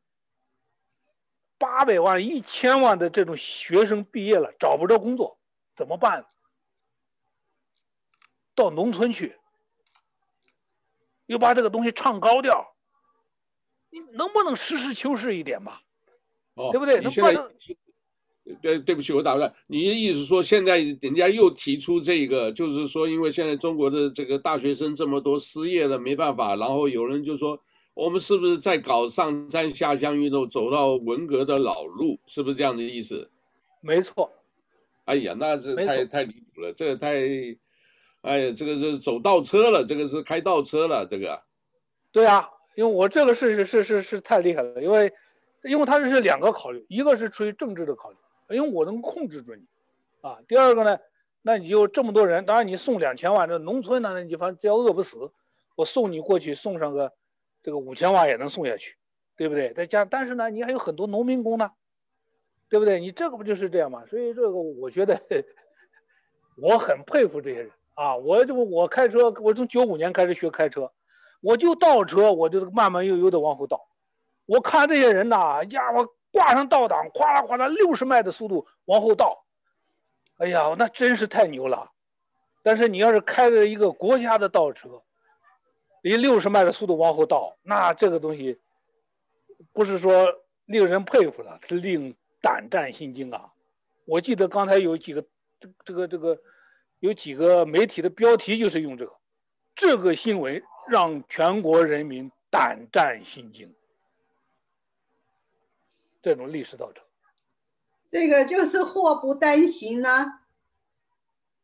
Speaker 2: 八百万、一千万的这种学生毕业了找不着工作，怎么办？到农村去。又把这个东西唱高调，你能不能实事求是一点吧？
Speaker 1: 哦，
Speaker 2: 对不对？
Speaker 1: 你现在对对不起，我打断。你的意思说，现在人家又提出这个，就是说，因为现在中国的这个大学生这么多，失业了没办法，然后有人就说，我们是不是在搞上山下乡运动，走到文革的老路？是不是这样的意思？
Speaker 2: 没错。
Speaker 1: 哎呀，那这太太离谱了，这个太。哎呀，这个是走倒车了，这个是开倒车了，这个。
Speaker 2: 对啊，因为我这个是是是是是太厉害了，因为因为他这是两个考虑，一个是出于政治的考虑，因为我能控制住你，啊，第二个呢，那你就这么多人，当然你送两千万，这农村呢，你反正只要饿不死，我送你过去送上个这个五千万也能送下去，对不对？再加，但是呢，你还有很多农民工呢。对不对？你这个不就是这样吗？所以这个我觉得我很佩服这些人啊！我就我开车，我从九五年开始学开车，我就倒车，我就慢慢悠悠的往后倒。我看这些人呐，呀，我挂上倒档，哗啦哗啦，六十迈的速度往后倒，哎呀，那真是太牛了。但是你要是开着一个国家的倒车，以六十迈的速度往后倒，那这个东西不是说令人佩服了，是令。胆战心惊啊！我记得刚才有几个，这个这个有几个媒体的标题就是用这个，这个新闻让全国人民胆战心惊。这种历史造成，
Speaker 3: 这个就是祸不单行啊！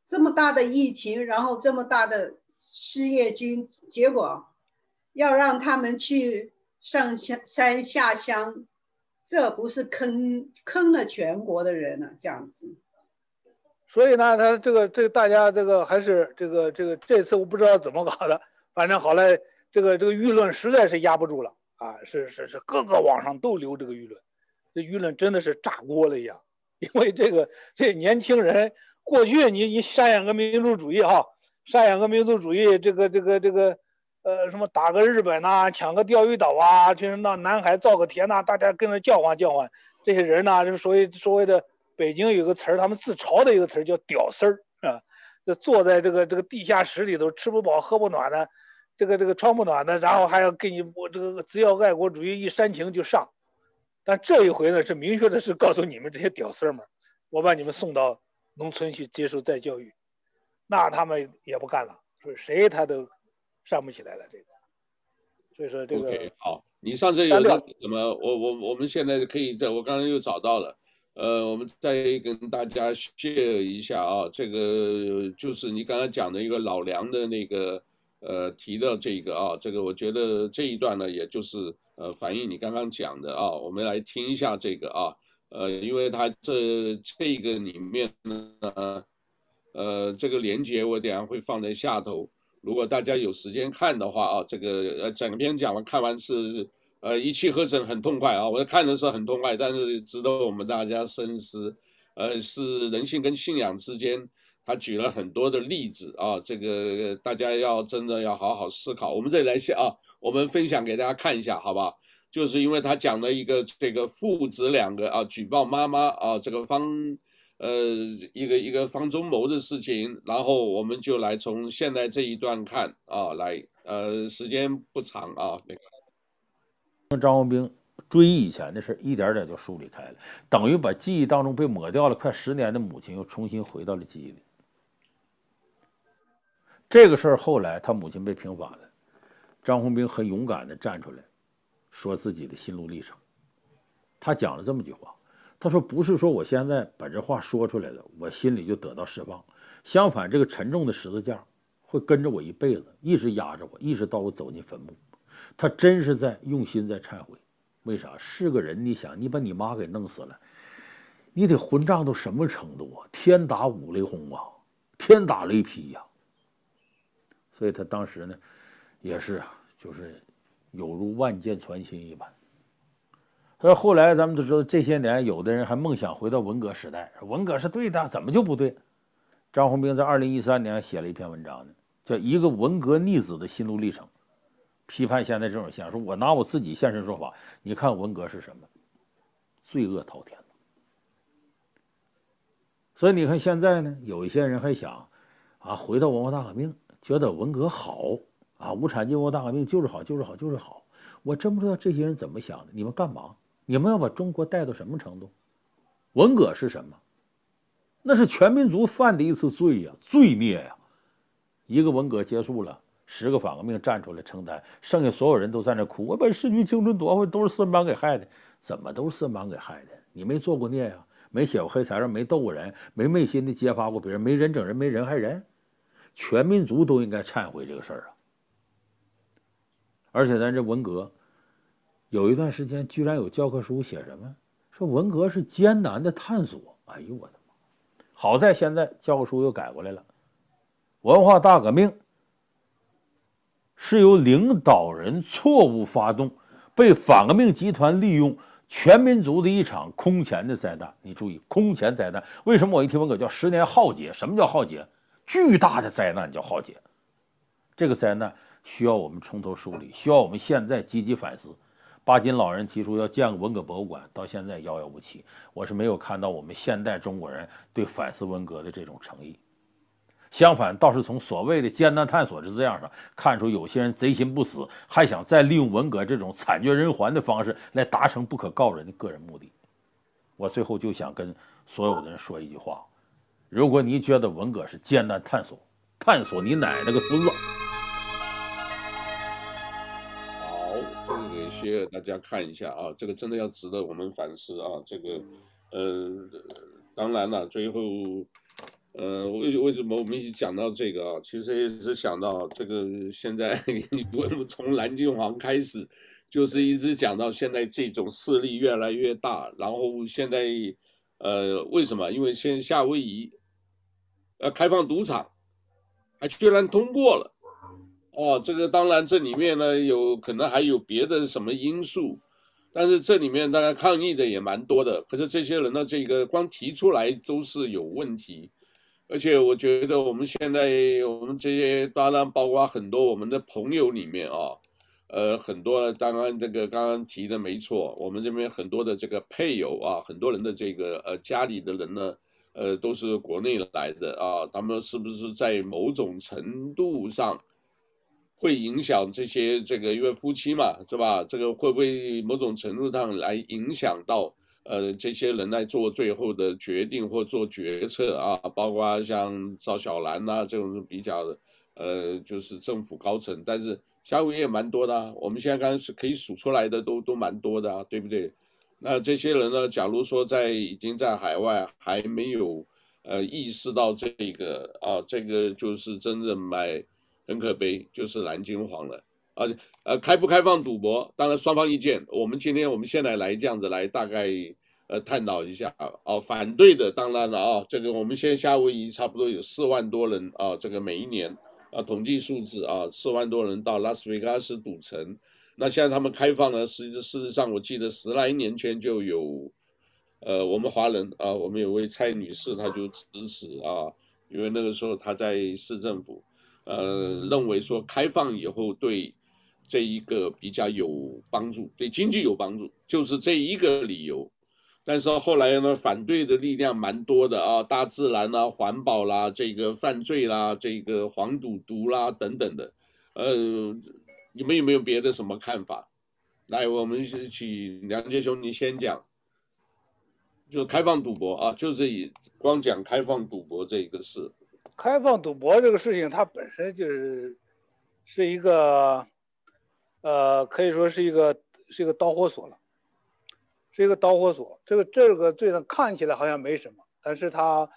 Speaker 3: 这么大的疫情，然后这么大的失业军，结果要让他们去上下山下乡。这不是坑坑了全国的人了，这样子。
Speaker 2: 所以呢，他这个这个大家这个还是这个这个这次我不知道怎么搞的，反正好了，这个这个舆论实在是压不住了啊！是是是，各个网上都留这个舆论，这舆论真的是炸锅了一样。因为这个这年轻人过去你你宣扬个民族主义哈，宣扬个民族主义，这个这个这个。呃，什么打个日本呐、抢个钓鱼岛啊，就是那南海造个田呐、大家跟着叫唤叫唤。这些人呢，就是所谓所谓的北京有个词儿，他们自嘲的一个词儿叫“屌丝儿”啊，就坐在这个这个地下室里头，吃不饱喝不暖的，这个这个穿不暖的，然后还要给你我这个只要爱国主义一煽情就上。但这一回呢，是明确的是告诉你们这些屌丝们，我把你们送到农村去接受再教育，那他们也不干了，说谁他都。上不起来了，这次，所以说这个。
Speaker 1: OK，好，你上次有那个什么？我我我们现在可以在，我刚才又找到了，呃，我们再跟大家 share 一下啊，这个就是你刚才讲的一个老梁的那个呃提到这个啊，这个我觉得这一段呢，也就是呃反映你刚刚讲的啊，我们来听一下这个啊，呃，因为他这这个里面呢，呃，这个连接我等下会放在下头。如果大家有时间看的话啊，这个呃整篇讲完看完是呃一气呵成，很痛快啊！我看的是很痛快，但是值得我们大家深思。呃，是人性跟信仰之间，他举了很多的例子啊，这个大家要真的要好好思考。我们这里来下啊，我们分享给大家看一下，好不好？就是因为他讲了一个这个父子两个啊举报妈妈啊，这个方。呃，一个一个方中谋的事情，然后我们就来从现在这一段看啊，来，呃，时间不长啊，那
Speaker 5: 个张文兵追忆以前的事，一点点就梳理开了，等于把记忆当中被抹掉了快十年的母亲又重新回到了记忆里。这个事儿后来他母亲被平反了，张宏兵很勇敢地站出来，说自己的心路历程，他讲了这么句话。他说：“不是说我现在把这话说出来了，我心里就得到释放。相反，这个沉重的十字架会跟着我一辈子，一直压着我，一直到我走进坟墓。他真是在用心在忏悔。为啥？是个人，你想，你把你妈给弄死了，你得混账到什么程度啊？天打五雷轰啊，天打雷劈呀！所以他当时呢，也是啊，就是有如万箭穿心一般。”所以后来咱们都知道，这些年有的人还梦想回到文革时代，文革是对的，怎么就不对？张宏兵在二零一三年写了一篇文章呢，叫《一个文革逆子的心路历程》，批判现在这种现象，说我拿我自己现身说法，你看文革是什么？罪恶滔天。所以你看现在呢，有一些人还想啊，回到文化大革命，觉得文革好啊，无产阶级大革命就是好，就是好，就是好。我真不知道这些人怎么想的，你们干嘛？你们要把中国带到什么程度？文革是什么？那是全民族犯的一次罪呀，罪孽呀！一个文革结束了，十个反革命站出来承担，剩下所有人都在那哭，我把失去青春夺回，都是四人帮给害的。怎么都是四人帮给害的？你没做过孽呀？没写过黑材料，没斗过人，没昧心的揭发过别人，没人整人，没人害人。全民族都应该忏悔这个事儿啊！而且咱这文革有一段时间，居然有教科书写什么？说文革是艰难的探索。哎呦我的妈！好在现在教科书又改过来了，文化大革命是由领导人错误发动，被反革命集团利用。全民族的一场空前的灾难，你注意，空前灾难。为什么我一提文革叫十年浩劫？什么叫浩劫？巨大的灾难叫浩劫。这个灾难需要我们从头梳理，需要我们现在积极反思。巴金老人提出要建个文革博物馆，到现在遥遥无期。我是没有看到我们现代中国人对反思文革的这种诚意。相反，倒是从所谓的艰难探索之字样上看出，有些人贼心不死，还想再利用文革这种惨绝人寰的方式来达成不可告人的个人目的。我最后就想跟所有的人说一句话：如果你觉得文革是艰难探索，探索你奶奶个孙子！
Speaker 1: 好，这个给需要大家看一下啊，这个真的要值得我们反思啊。这个，呃，当然了，最后。呃，为为什么我们一起讲到这个啊？其实也是想到这个，现在 我们从蓝金黄开始，就是一直讲到现在这种势力越来越大，然后现在，呃，为什么？因为现夏威夷，呃，开放赌场，还居然通过了，哦，这个当然这里面呢有可能还有别的什么因素，但是这里面大家抗议的也蛮多的，可是这些人呢，这个光提出来都是有问题。而且我觉得我们现在我们这些当然包括很多我们的朋友里面啊，呃，很多当然这个刚刚提的没错，我们这边很多的这个配偶啊，很多人的这个呃家里的人呢，呃，都是国内来的啊，他们是不是在某种程度上会影响这些这个因为夫妻嘛，是吧？这个会不会某种程度上来影响到？呃，这些人来做最后的决定或做决策啊，包括像赵小兰呐、这种是比较的，呃，就是政府高层，但是夏威夷也蛮多的啊。我们现在刚刚是可以数出来的都都蛮多的啊，对不对？那这些人呢，假如说在已经在海外还没有呃意识到这个啊，这个就是真正买很可悲，就是蓝金黄了。啊，呃，开不开放赌博？当然双方意见。我们今天我们现在来这样子来大概呃探讨一下啊。哦，反对的当然了啊，这个我们现在夏威夷差不多有四万多人啊，这个每一年啊统计数字啊，四万多人到拉斯维加斯赌城。那现在他们开放了，实际事实上我记得十来年前就有，呃，我们华人啊，我们有位蔡女士，她就支持啊，因为那个时候她在市政府，呃，认为说开放以后对。这一个比较有帮助，对经济有帮助，就是这一个理由。但是后来呢，反对的力量蛮多的啊，大自然啦、环保啦、这个犯罪啦、这个黄赌毒啦等等的。呃，你们有没有别的什么看法？来，我们一起，梁杰兄，你先讲。就开放赌博啊，就是以光讲开放赌博这一个事。
Speaker 2: 开放赌博这个事情，它本身就是是一个。呃，可以说是一个是一个导火索了，是一个导火索。这个这个罪呢，看起来好像没什么，但是它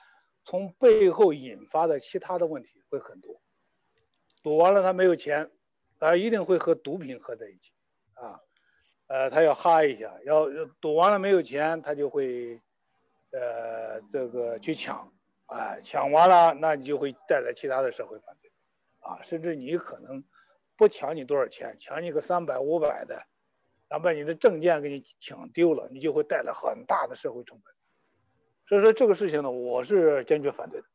Speaker 2: 从背后引发的其他的问题会很多。赌完了他没有钱，他一定会和毒品合在一起啊。呃，他要哈一下，要赌完了没有钱，他就会呃这个去抢，啊，抢完了那你就会带来其他的社会犯罪，啊，甚至你可能。不抢你多少钱，抢你个三百五百的，然后把你的证件给你抢丢了，你就会带来很大的社会成本。所以说这个事情呢，我是坚决反对的。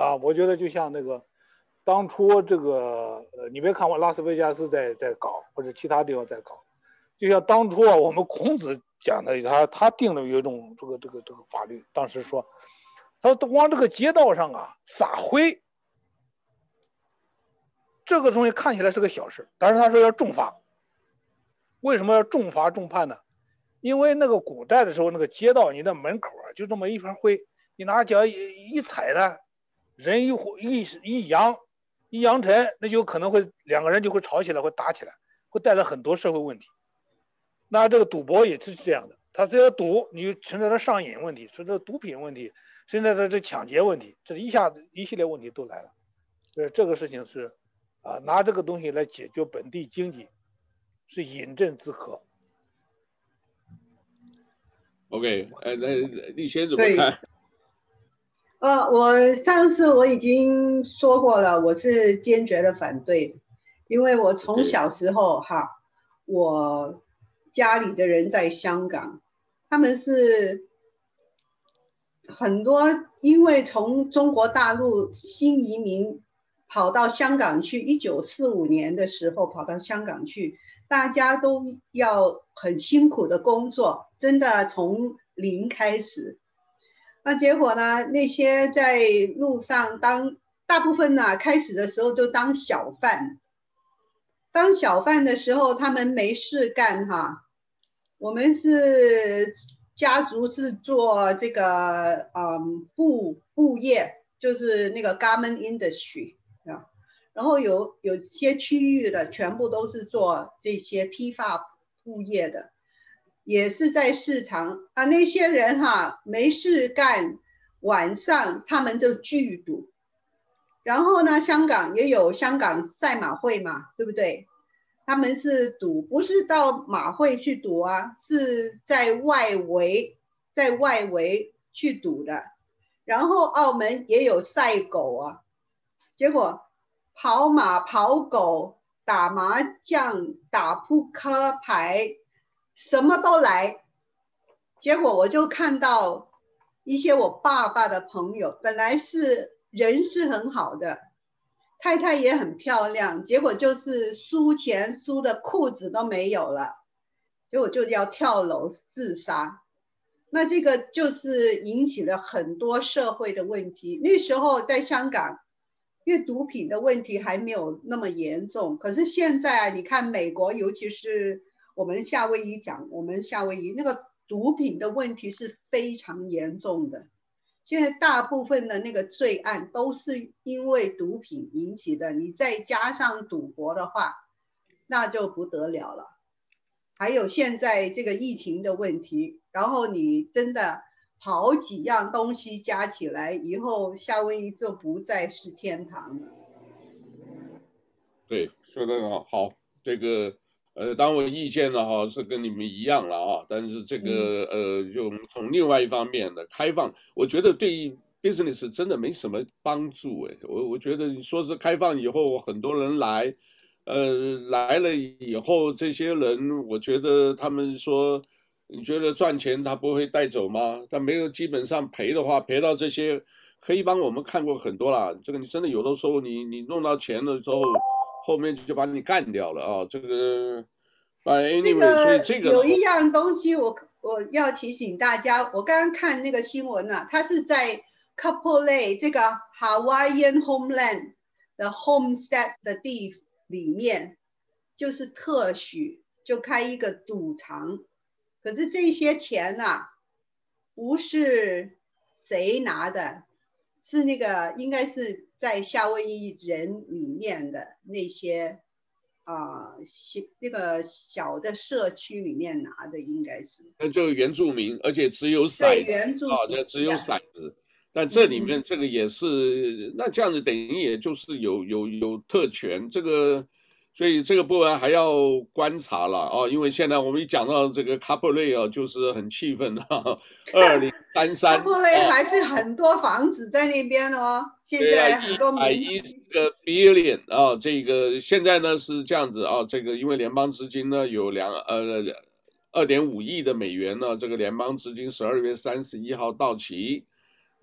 Speaker 2: 啊，我觉得就像那个当初这个，呃，你别看我拉斯维加斯在在搞，或者其他地方在搞，就像当初啊，我们孔子讲的，他他定的有一种这个这个这个法律，当时说，他往这个街道上啊撒灰。这个东西看起来是个小事，但是他说要重罚。为什么要重罚重判呢？因为那个古代的时候，那个街道，你的门口啊，就这么一片灰，你拿脚一一踩呢，人一一一扬一扬尘，那就可能会两个人就会吵起来，会打起来，会带来很多社会问题。那这个赌博也是这样的，他只要赌，你就存在着上瘾问题，存在毒品问题，存在着这抢劫问题，这一下子一系列问题都来了。所以这个事情是啊，拿这个东西来解决本地经济，是饮鸩止渴。
Speaker 1: OK，呃，那立先怎么看？
Speaker 3: 呃，我上次我已经说过了，我是坚决的反对，因为我从小时候哈，我家里的人在香港，他们是很多因为从中国大陆新移民跑到香港去，一九四五年的时候跑到香港去，大家都要很辛苦的工作，真的从零开始。那结果呢？那些在路上当大部分呢，开始的时候就当小贩。当小贩的时候，他们没事干哈。我们是家族是做这个嗯布布业，就是那个 garment industry 啊。然后有有些区域的全部都是做这些批发布业的。也是在市场啊，那些人哈没事干，晚上他们就聚赌，然后呢，香港也有香港赛马会嘛，对不对？他们是赌，不是到马会去赌啊，是在外围，在外围去赌的。然后澳门也有赛狗啊，结果跑马、跑狗、打麻将、打扑克牌。什么都来，结果我就看到一些我爸爸的朋友，本来是人是很好的，太太也很漂亮，结果就是输钱输的裤子都没有了，结果就要跳楼自杀。那这个就是引起了很多社会的问题。那时候在香港，因为毒品的问题还没有那么严重，可是现在，你看美国，尤其是。我们夏威夷讲，我们夏威夷那个毒品的问题是非常严重的。现在大部分的那个罪案都是因为毒品引起的，你再加上赌博的话，那就不得了了。还有现在这个疫情的问题，然后你真的好几样东西加起来，以后夏威夷就不再是天堂了。
Speaker 1: 对，说得好，好，这个。呃，当然我意见呢哈是跟你们一样了啊，但是这个呃，就从另外一方面的开放，我觉得对于 business 真的没什么帮助诶。我我觉得你说是开放以后很多人来，呃，来了以后这些人，我觉得他们说，你觉得赚钱他不会带走吗？他没有基本上赔的话，赔到这些黑帮我们看过很多了，这个你真的有的时候你你弄到钱了之后。后面就把你干掉了啊！这个，反正因为所以这个
Speaker 3: 有一样东西我，我我要提醒大家，我刚刚看那个新闻呢、啊，它是在 Kapolei 这个 Hawaiian Homeland 的 Homestead 的地里面，就是特许就开一个赌场，可是这些钱呐、啊，不是谁拿的，是那个应该是。在夏威夷人里面的那些啊，小、呃、那个小的社区里面拿的应该是，
Speaker 1: 那就原住民，而且只有骰子，
Speaker 3: 原住民
Speaker 1: 啊，那只有骰子，但这里面这个也是，嗯、那这样子等于也就是有有有特权这个。所以这个部分还要观察了啊，因为现在我们一讲到这个卡普雷啊，就是很气愤的。二零三三，卡普
Speaker 3: 雷还是很多房子在那边哦。现在很多
Speaker 1: 百亿个 billion 啊，这个现在呢是这样子啊，这个因为联邦资金呢有两呃二点五亿的美元呢，这个联邦资金十二月三十一号到期。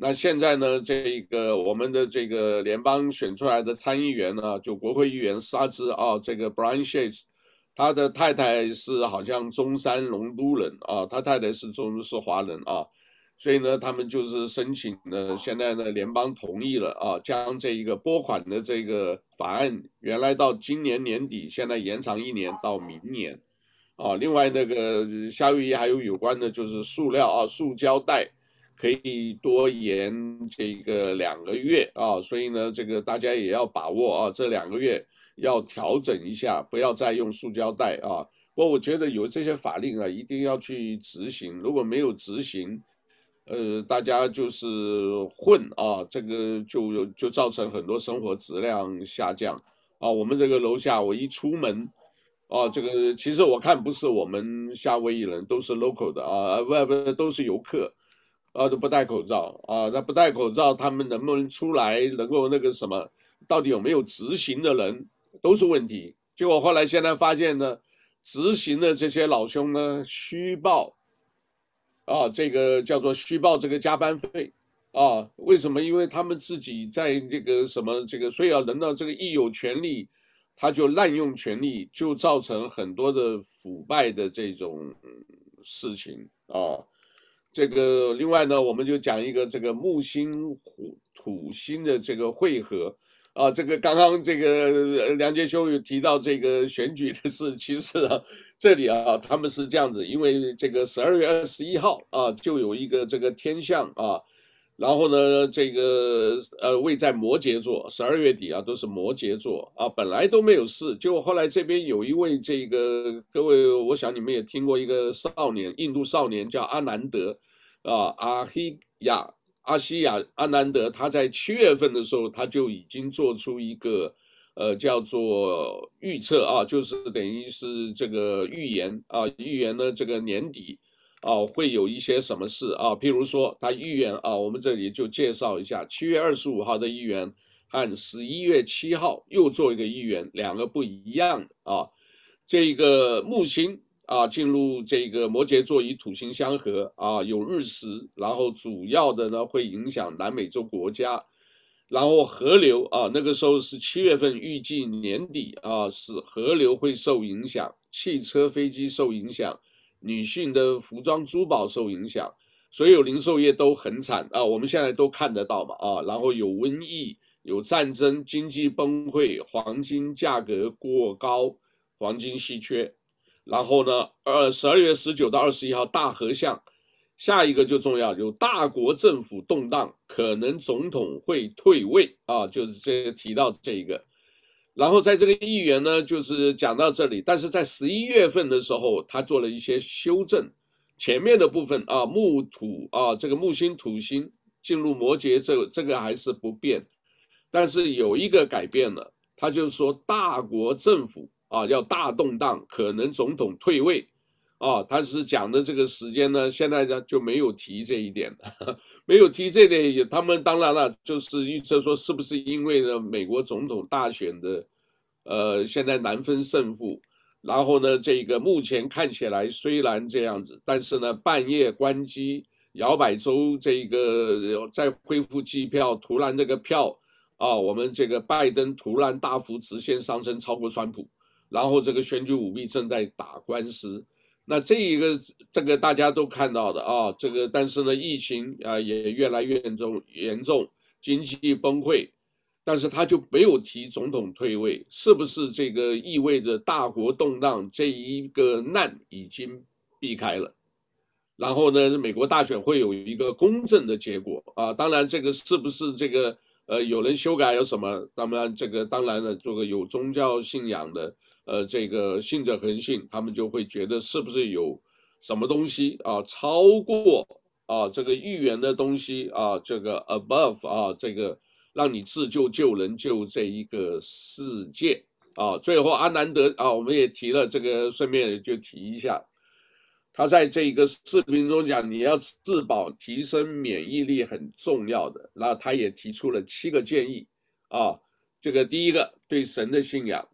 Speaker 1: 那现在呢，这个我们的这个联邦选出来的参议员呢，就国会议员沙兹啊，这个 Brian Schatz，他的太太是好像中山龙都人啊，他太太是中是华人啊，所以呢，他们就是申请呢，现在呢，联邦同意了啊，将这一个拨款的这个法案原来到今年年底，现在延长一年到明年啊。另外那个夏威夷还有有关的就是塑料啊，塑胶袋。可以多延这个两个月啊，所以呢，这个大家也要把握啊，这两个月要调整一下，不要再用塑胶袋啊。不过我觉得有这些法令啊，一定要去执行，如果没有执行，呃，大家就是混啊，这个就就造成很多生活质量下降啊。我们这个楼下，我一出门，啊，这个其实我看不是我们夏威夷人，都是 local 的啊，不不都是游客，啊都不戴口罩啊，那不戴口罩，他们能不能出来，能够那个什么，到底有没有执行的人，都是问题。结果后来现在发现呢，执行的这些老兄呢，虚报。啊，这个叫做虚报这个加班费啊？为什么？因为他们自己在这个什么这个，所以要轮到这个一有权利，他就滥用权力，就造成很多的腐败的这种事情啊。这个另外呢，我们就讲一个这个木星土土星的这个汇合。啊，这个刚刚这个梁杰兄有提到这个选举的事，其实啊，这里啊，他们是这样子，因为这个十二月二十一号啊，就有一个这个天象啊，然后呢，这个呃位在摩羯座，十二月底啊都是摩羯座啊，本来都没有事，结果后来这边有一位这个各位，我想你们也听过一个少年，印度少年叫阿南德啊，阿希亚。阿西亚阿南德，他在七月份的时候，他就已经做出一个，呃，叫做预测啊，就是等于是这个预言啊，预言呢这个年底啊会有一些什么事啊，譬如说他预言啊，我们这里就介绍一下，七月二十五号的预言和十一月七号又做一个预言，两个不一样啊，这个木星。啊，进入这个摩羯座与土星相合啊，有日食，然后主要的呢会影响南美洲国家，然后河流啊，那个时候是七月份，预计年底啊，是河流会受影响，汽车、飞机受影响，女性的服装、珠宝受影响，所有零售业都很惨啊，我们现在都看得到嘛啊，然后有瘟疫，有战争，经济崩溃，黄金价格过高，黄金稀缺。然后呢，呃，十二月十九到二十一号大合相，下一个就重要，有大国政府动荡，可能总统会退位啊，就是这提到这一个。然后在这个议员呢，就是讲到这里，但是在十一月份的时候，他做了一些修正，前面的部分啊，木土啊，这个木星土星进入摩羯，这个这个还是不变，但是有一个改变了，他就是说大国政府。啊，要大动荡，可能总统退位，啊，他是讲的这个时间呢，现在呢就没有提这一点，呵 呵没有提这点，也他们当然了，就是预测说是不是因为呢美国总统大选的，呃，现在难分胜负，然后呢，这个目前看起来虽然这样子，但是呢半夜关机，摇摆州这个再恢复机票，突然这个票啊，我们这个拜登突然大幅直线上升，超过川普。然后这个选举舞弊正在打官司，那这一个这个大家都看到的啊，这个但是呢，疫情啊也越来越严重，严重经济崩溃，但是他就没有提总统退位，是不是这个意味着大国动荡这一个难已经避开了？然后呢，美国大选会有一个公正的结果啊，当然这个是不是这个呃有人修改有什么？当然这个当然了，这个有宗教信仰的。呃，这个信者恒信，他们就会觉得是不是有什么东西啊，超过啊这个预言的东西啊，这个 above 啊，这个让你自救救人救这一个世界啊。最后阿南德啊，我们也提了这个，顺便就提一下，他在这个视频中讲，你要自保提升免疫力很重要的。然后他也提出了七个建议啊，这个第一个对神的信仰。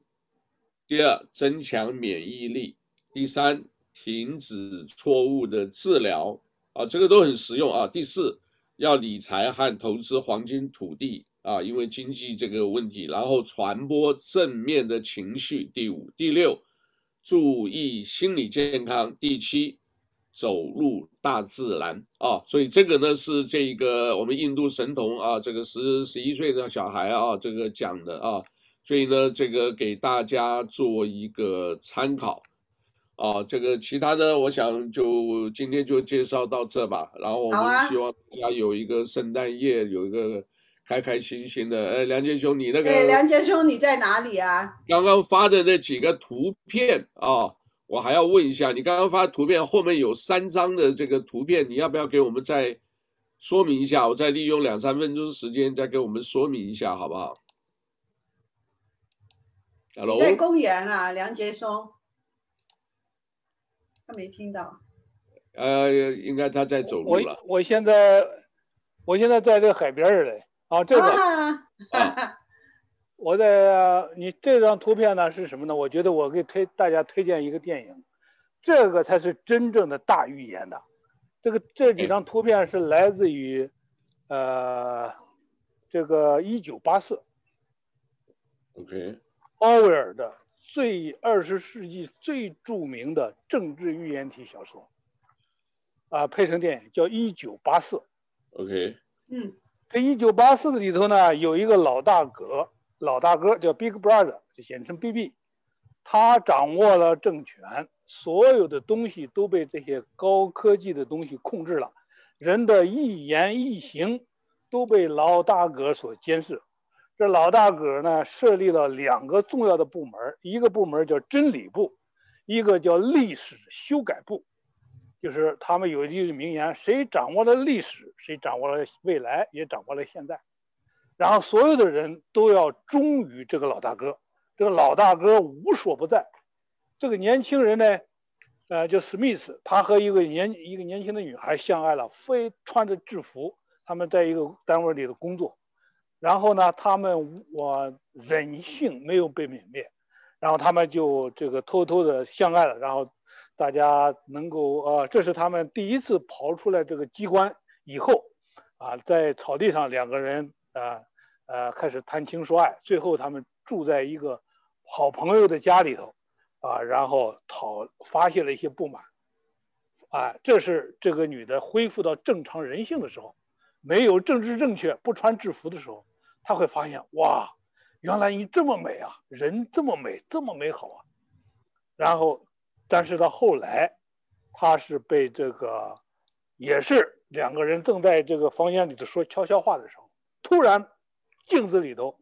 Speaker 1: 第二，增强免疫力；第三，停止错误的治疗啊，这个都很实用啊。第四，要理财和投资黄金、土地啊，因为经济这个问题，然后传播正面的情绪。第五、第六，注意心理健康。第七，走入大自然啊。所以这个呢是这个我们印度神童啊，这个十十一岁的小孩啊，这个讲的啊。所以呢，这个给大家做一个参考，啊，这个其他的，我想就今天就介绍到这吧。然后我们希望大家有一个圣诞夜，有一个开开心心的。哎，梁杰兄，你那个？
Speaker 3: 哎，梁杰兄，你在哪里啊？
Speaker 1: 刚刚发的那几个图片啊，我还要问一下，你刚刚发的图片后面有三张的这个图片，你要不要给我们再说明一下，我再利用两三分钟时间再给我们说明一下，好不好？Hello，
Speaker 3: 在公园啊，梁杰松，他没听到。
Speaker 1: 呃，应该他在走路了。
Speaker 2: 我我现在，我现在在这个海边儿嘞。啊，这个，
Speaker 3: 啊
Speaker 2: 啊、我在你这张图片呢是什么呢？我觉得我给推大家推荐一个电影，这个才是真正的大预言的。这个这几张图片是来自于，呃，这个一九八四。
Speaker 1: OK。
Speaker 2: 奥威尔的最二十世纪最著名的政治预言体小说。啊，配成电影叫《一九八四》。
Speaker 1: OK。
Speaker 3: 嗯。
Speaker 2: 这一九八四的里头呢，有一个老大哥，老大哥叫 Big Brother，就简称 BB，他掌握了政权，所有的东西都被这些高科技的东西控制了，人的一言一行都被老大哥所监视。这老大哥呢，设立了两个重要的部门，一个部门叫真理部，一个叫历史修改部。就是他们有一句名言：谁掌握了历史，谁掌握了未来，也掌握了现在。然后所有的人都要忠于这个老大哥。这个老大哥无所不在。这个年轻人呢，呃，叫史密斯，他和一个年一个年轻的女孩相爱了，非穿着制服，他们在一个单位里的工作。然后呢，他们我人性没有被泯灭，然后他们就这个偷偷的相爱了，然后。大家能够呃，这是他们第一次跑出来这个机关以后，啊，在草地上两个人啊呃开始谈情说爱，最后他们住在一个好朋友的家里头，啊，然后讨发泄了一些不满，啊，这是这个女的恢复到正常人性的时候，没有政治正确，不穿制服的时候，他会发现哇，原来你这么美啊，人这么美，这么美好啊，然后。但是到后来，他是被这个，也是两个人正在这个房间里头说悄悄话的时候，突然镜子里头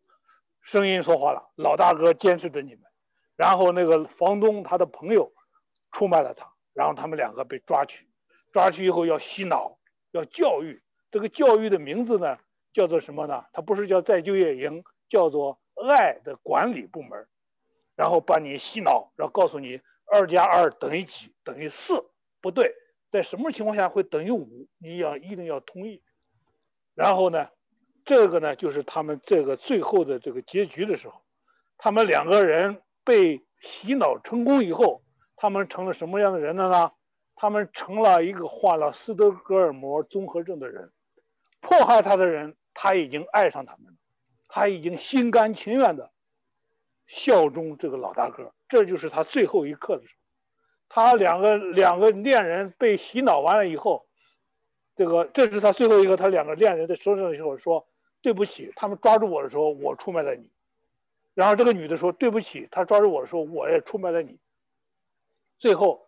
Speaker 2: 声音说话了：“老大哥监视着你们。”然后那个房东他的朋友出卖了他，然后他们两个被抓去，抓去以后要洗脑，要教育。这个教育的名字呢，叫做什么呢？它不是叫再就业营，叫做爱的管理部门，然后把你洗脑，然后告诉你。二加二等于几？等于四？不对，在什么情况下会等于五？你要一定要同意。然后呢，这个呢就是他们这个最后的这个结局的时候，他们两个人被洗脑成功以后，他们成了什么样的人了呢？他们成了一个患了斯德哥尔摩综合症的人，迫害他的人他已经爱上他们了，他已经心甘情愿的效忠这个老大哥。这就是他最后一刻的时候，他两个两个恋人被洗脑完了以后，这个这是他最后一个，他两个恋人在说的时候说对不起，他们抓住我的时候我出卖了你，然后这个女的说对不起，他抓住我的时候我也出卖了你。最后，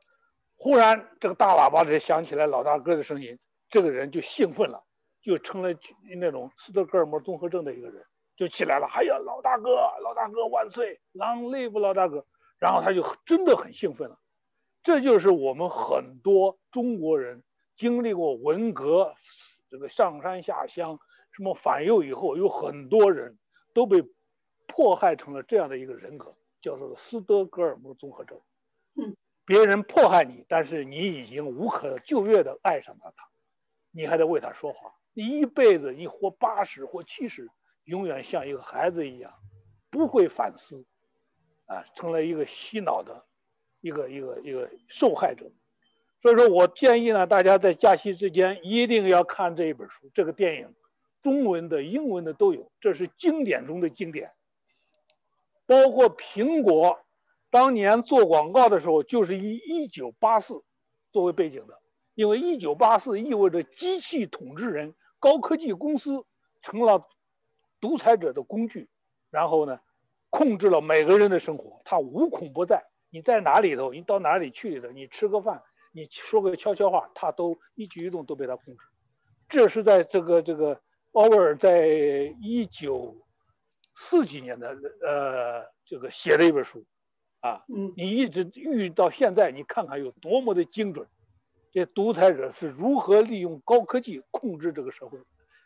Speaker 2: 忽然这个大喇叭里响起来老大哥的声音，这个人就兴奋了，就成了那种斯德哥尔摩综合症的一个人，就起来了，哎呀，老大哥，老大哥万岁，Long live 老大哥。然后他就真的很兴奋了，这就是我们很多中国人经历过文革，这个上山下乡，什么反右以后，有很多人都被迫害成了这样的一个人格，叫做斯德哥尔摩综合症。
Speaker 3: 嗯，
Speaker 2: 别人迫害你，但是你已经无可救药的爱上了他，你还得为他说话，你一辈子你活八十或七十，永远像一个孩子一样，不会反思。啊，成了一个洗脑的，一个一个一个受害者，所以说我建议呢，大家在假期之间一定要看这一本书，这个电影，中文的、英文的都有，这是经典中的经典。包括苹果当年做广告的时候，就是以一九八四作为背景的，因为一九八四意味着机器统治人，高科技公司成了独裁者的工具，然后呢，控制了每个人的生活，他无孔不在。你在哪里头，你到哪里去里头，你吃个饭，你说个悄悄话，他都一举一动都被他控制。这是在这个这个奥威尔在一九四几年的呃这个写的一本书，啊，你一直遇到现在，你看看有多么的精准。这独裁者是如何利用高科技控制这个社会，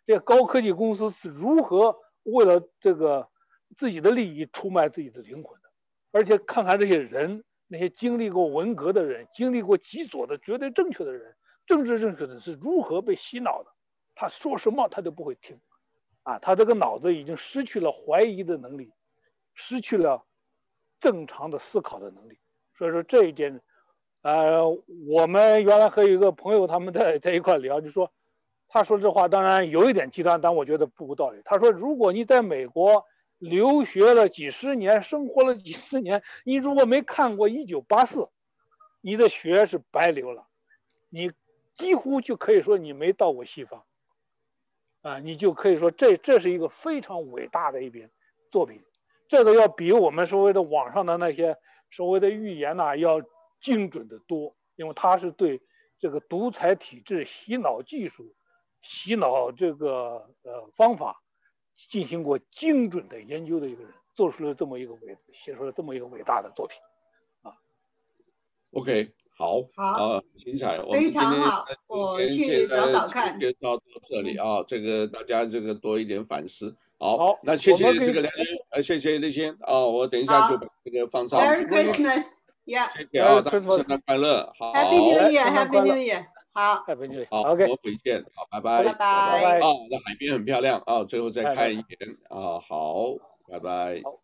Speaker 2: 这高科技公司是如何为了这个自己的利益出卖自己的灵魂的。而且看看这些人，那些经历过文革的人，经历过极左的绝对正确的人，政治正确的人是如何被洗脑的。他说什么他都不会听，啊，他这个脑子已经失去了怀疑的能力，失去了正常的思考的能力。所以说这一点，呃，我们原来和一个朋友他们在在一块聊，就说，他说这话当然有一点极端，但我觉得不无道理。他说，如果你在美国。留学了几十年，生活了几十年，你如果没看过《一九八四》，你的学是白流了，你几乎就可以说你没到过西方，啊，你就可以说这这是一个非常伟大的一篇作品，这个要比我们所谓的网上的那些所谓的预言呐要精准的多，因为他是对这个独裁体制洗脑技术、洗脑这个呃方法。进行过精准的研究的一个人，做出了这么一个伟，写出了这么一个伟大的作品，啊。
Speaker 1: OK，好，好，精彩，
Speaker 3: 非常好，我去找找看。
Speaker 1: 介绍到这里啊，这个大家这个多一点反思。好，那谢谢这个梁军，呃，谢谢那些啊，我等一下就把这个放上。
Speaker 3: Merry Christmas，Yeah，
Speaker 1: 谢谢啊，大家圣诞快乐，好。
Speaker 3: Happy New Year，Happy New Year。好，
Speaker 2: 太平
Speaker 1: 好
Speaker 2: ，OK，
Speaker 1: 我回见，好，拜拜，
Speaker 3: 拜拜，
Speaker 1: 啊，那海边很漂亮啊，最后再看一眼啊，好，拜拜。好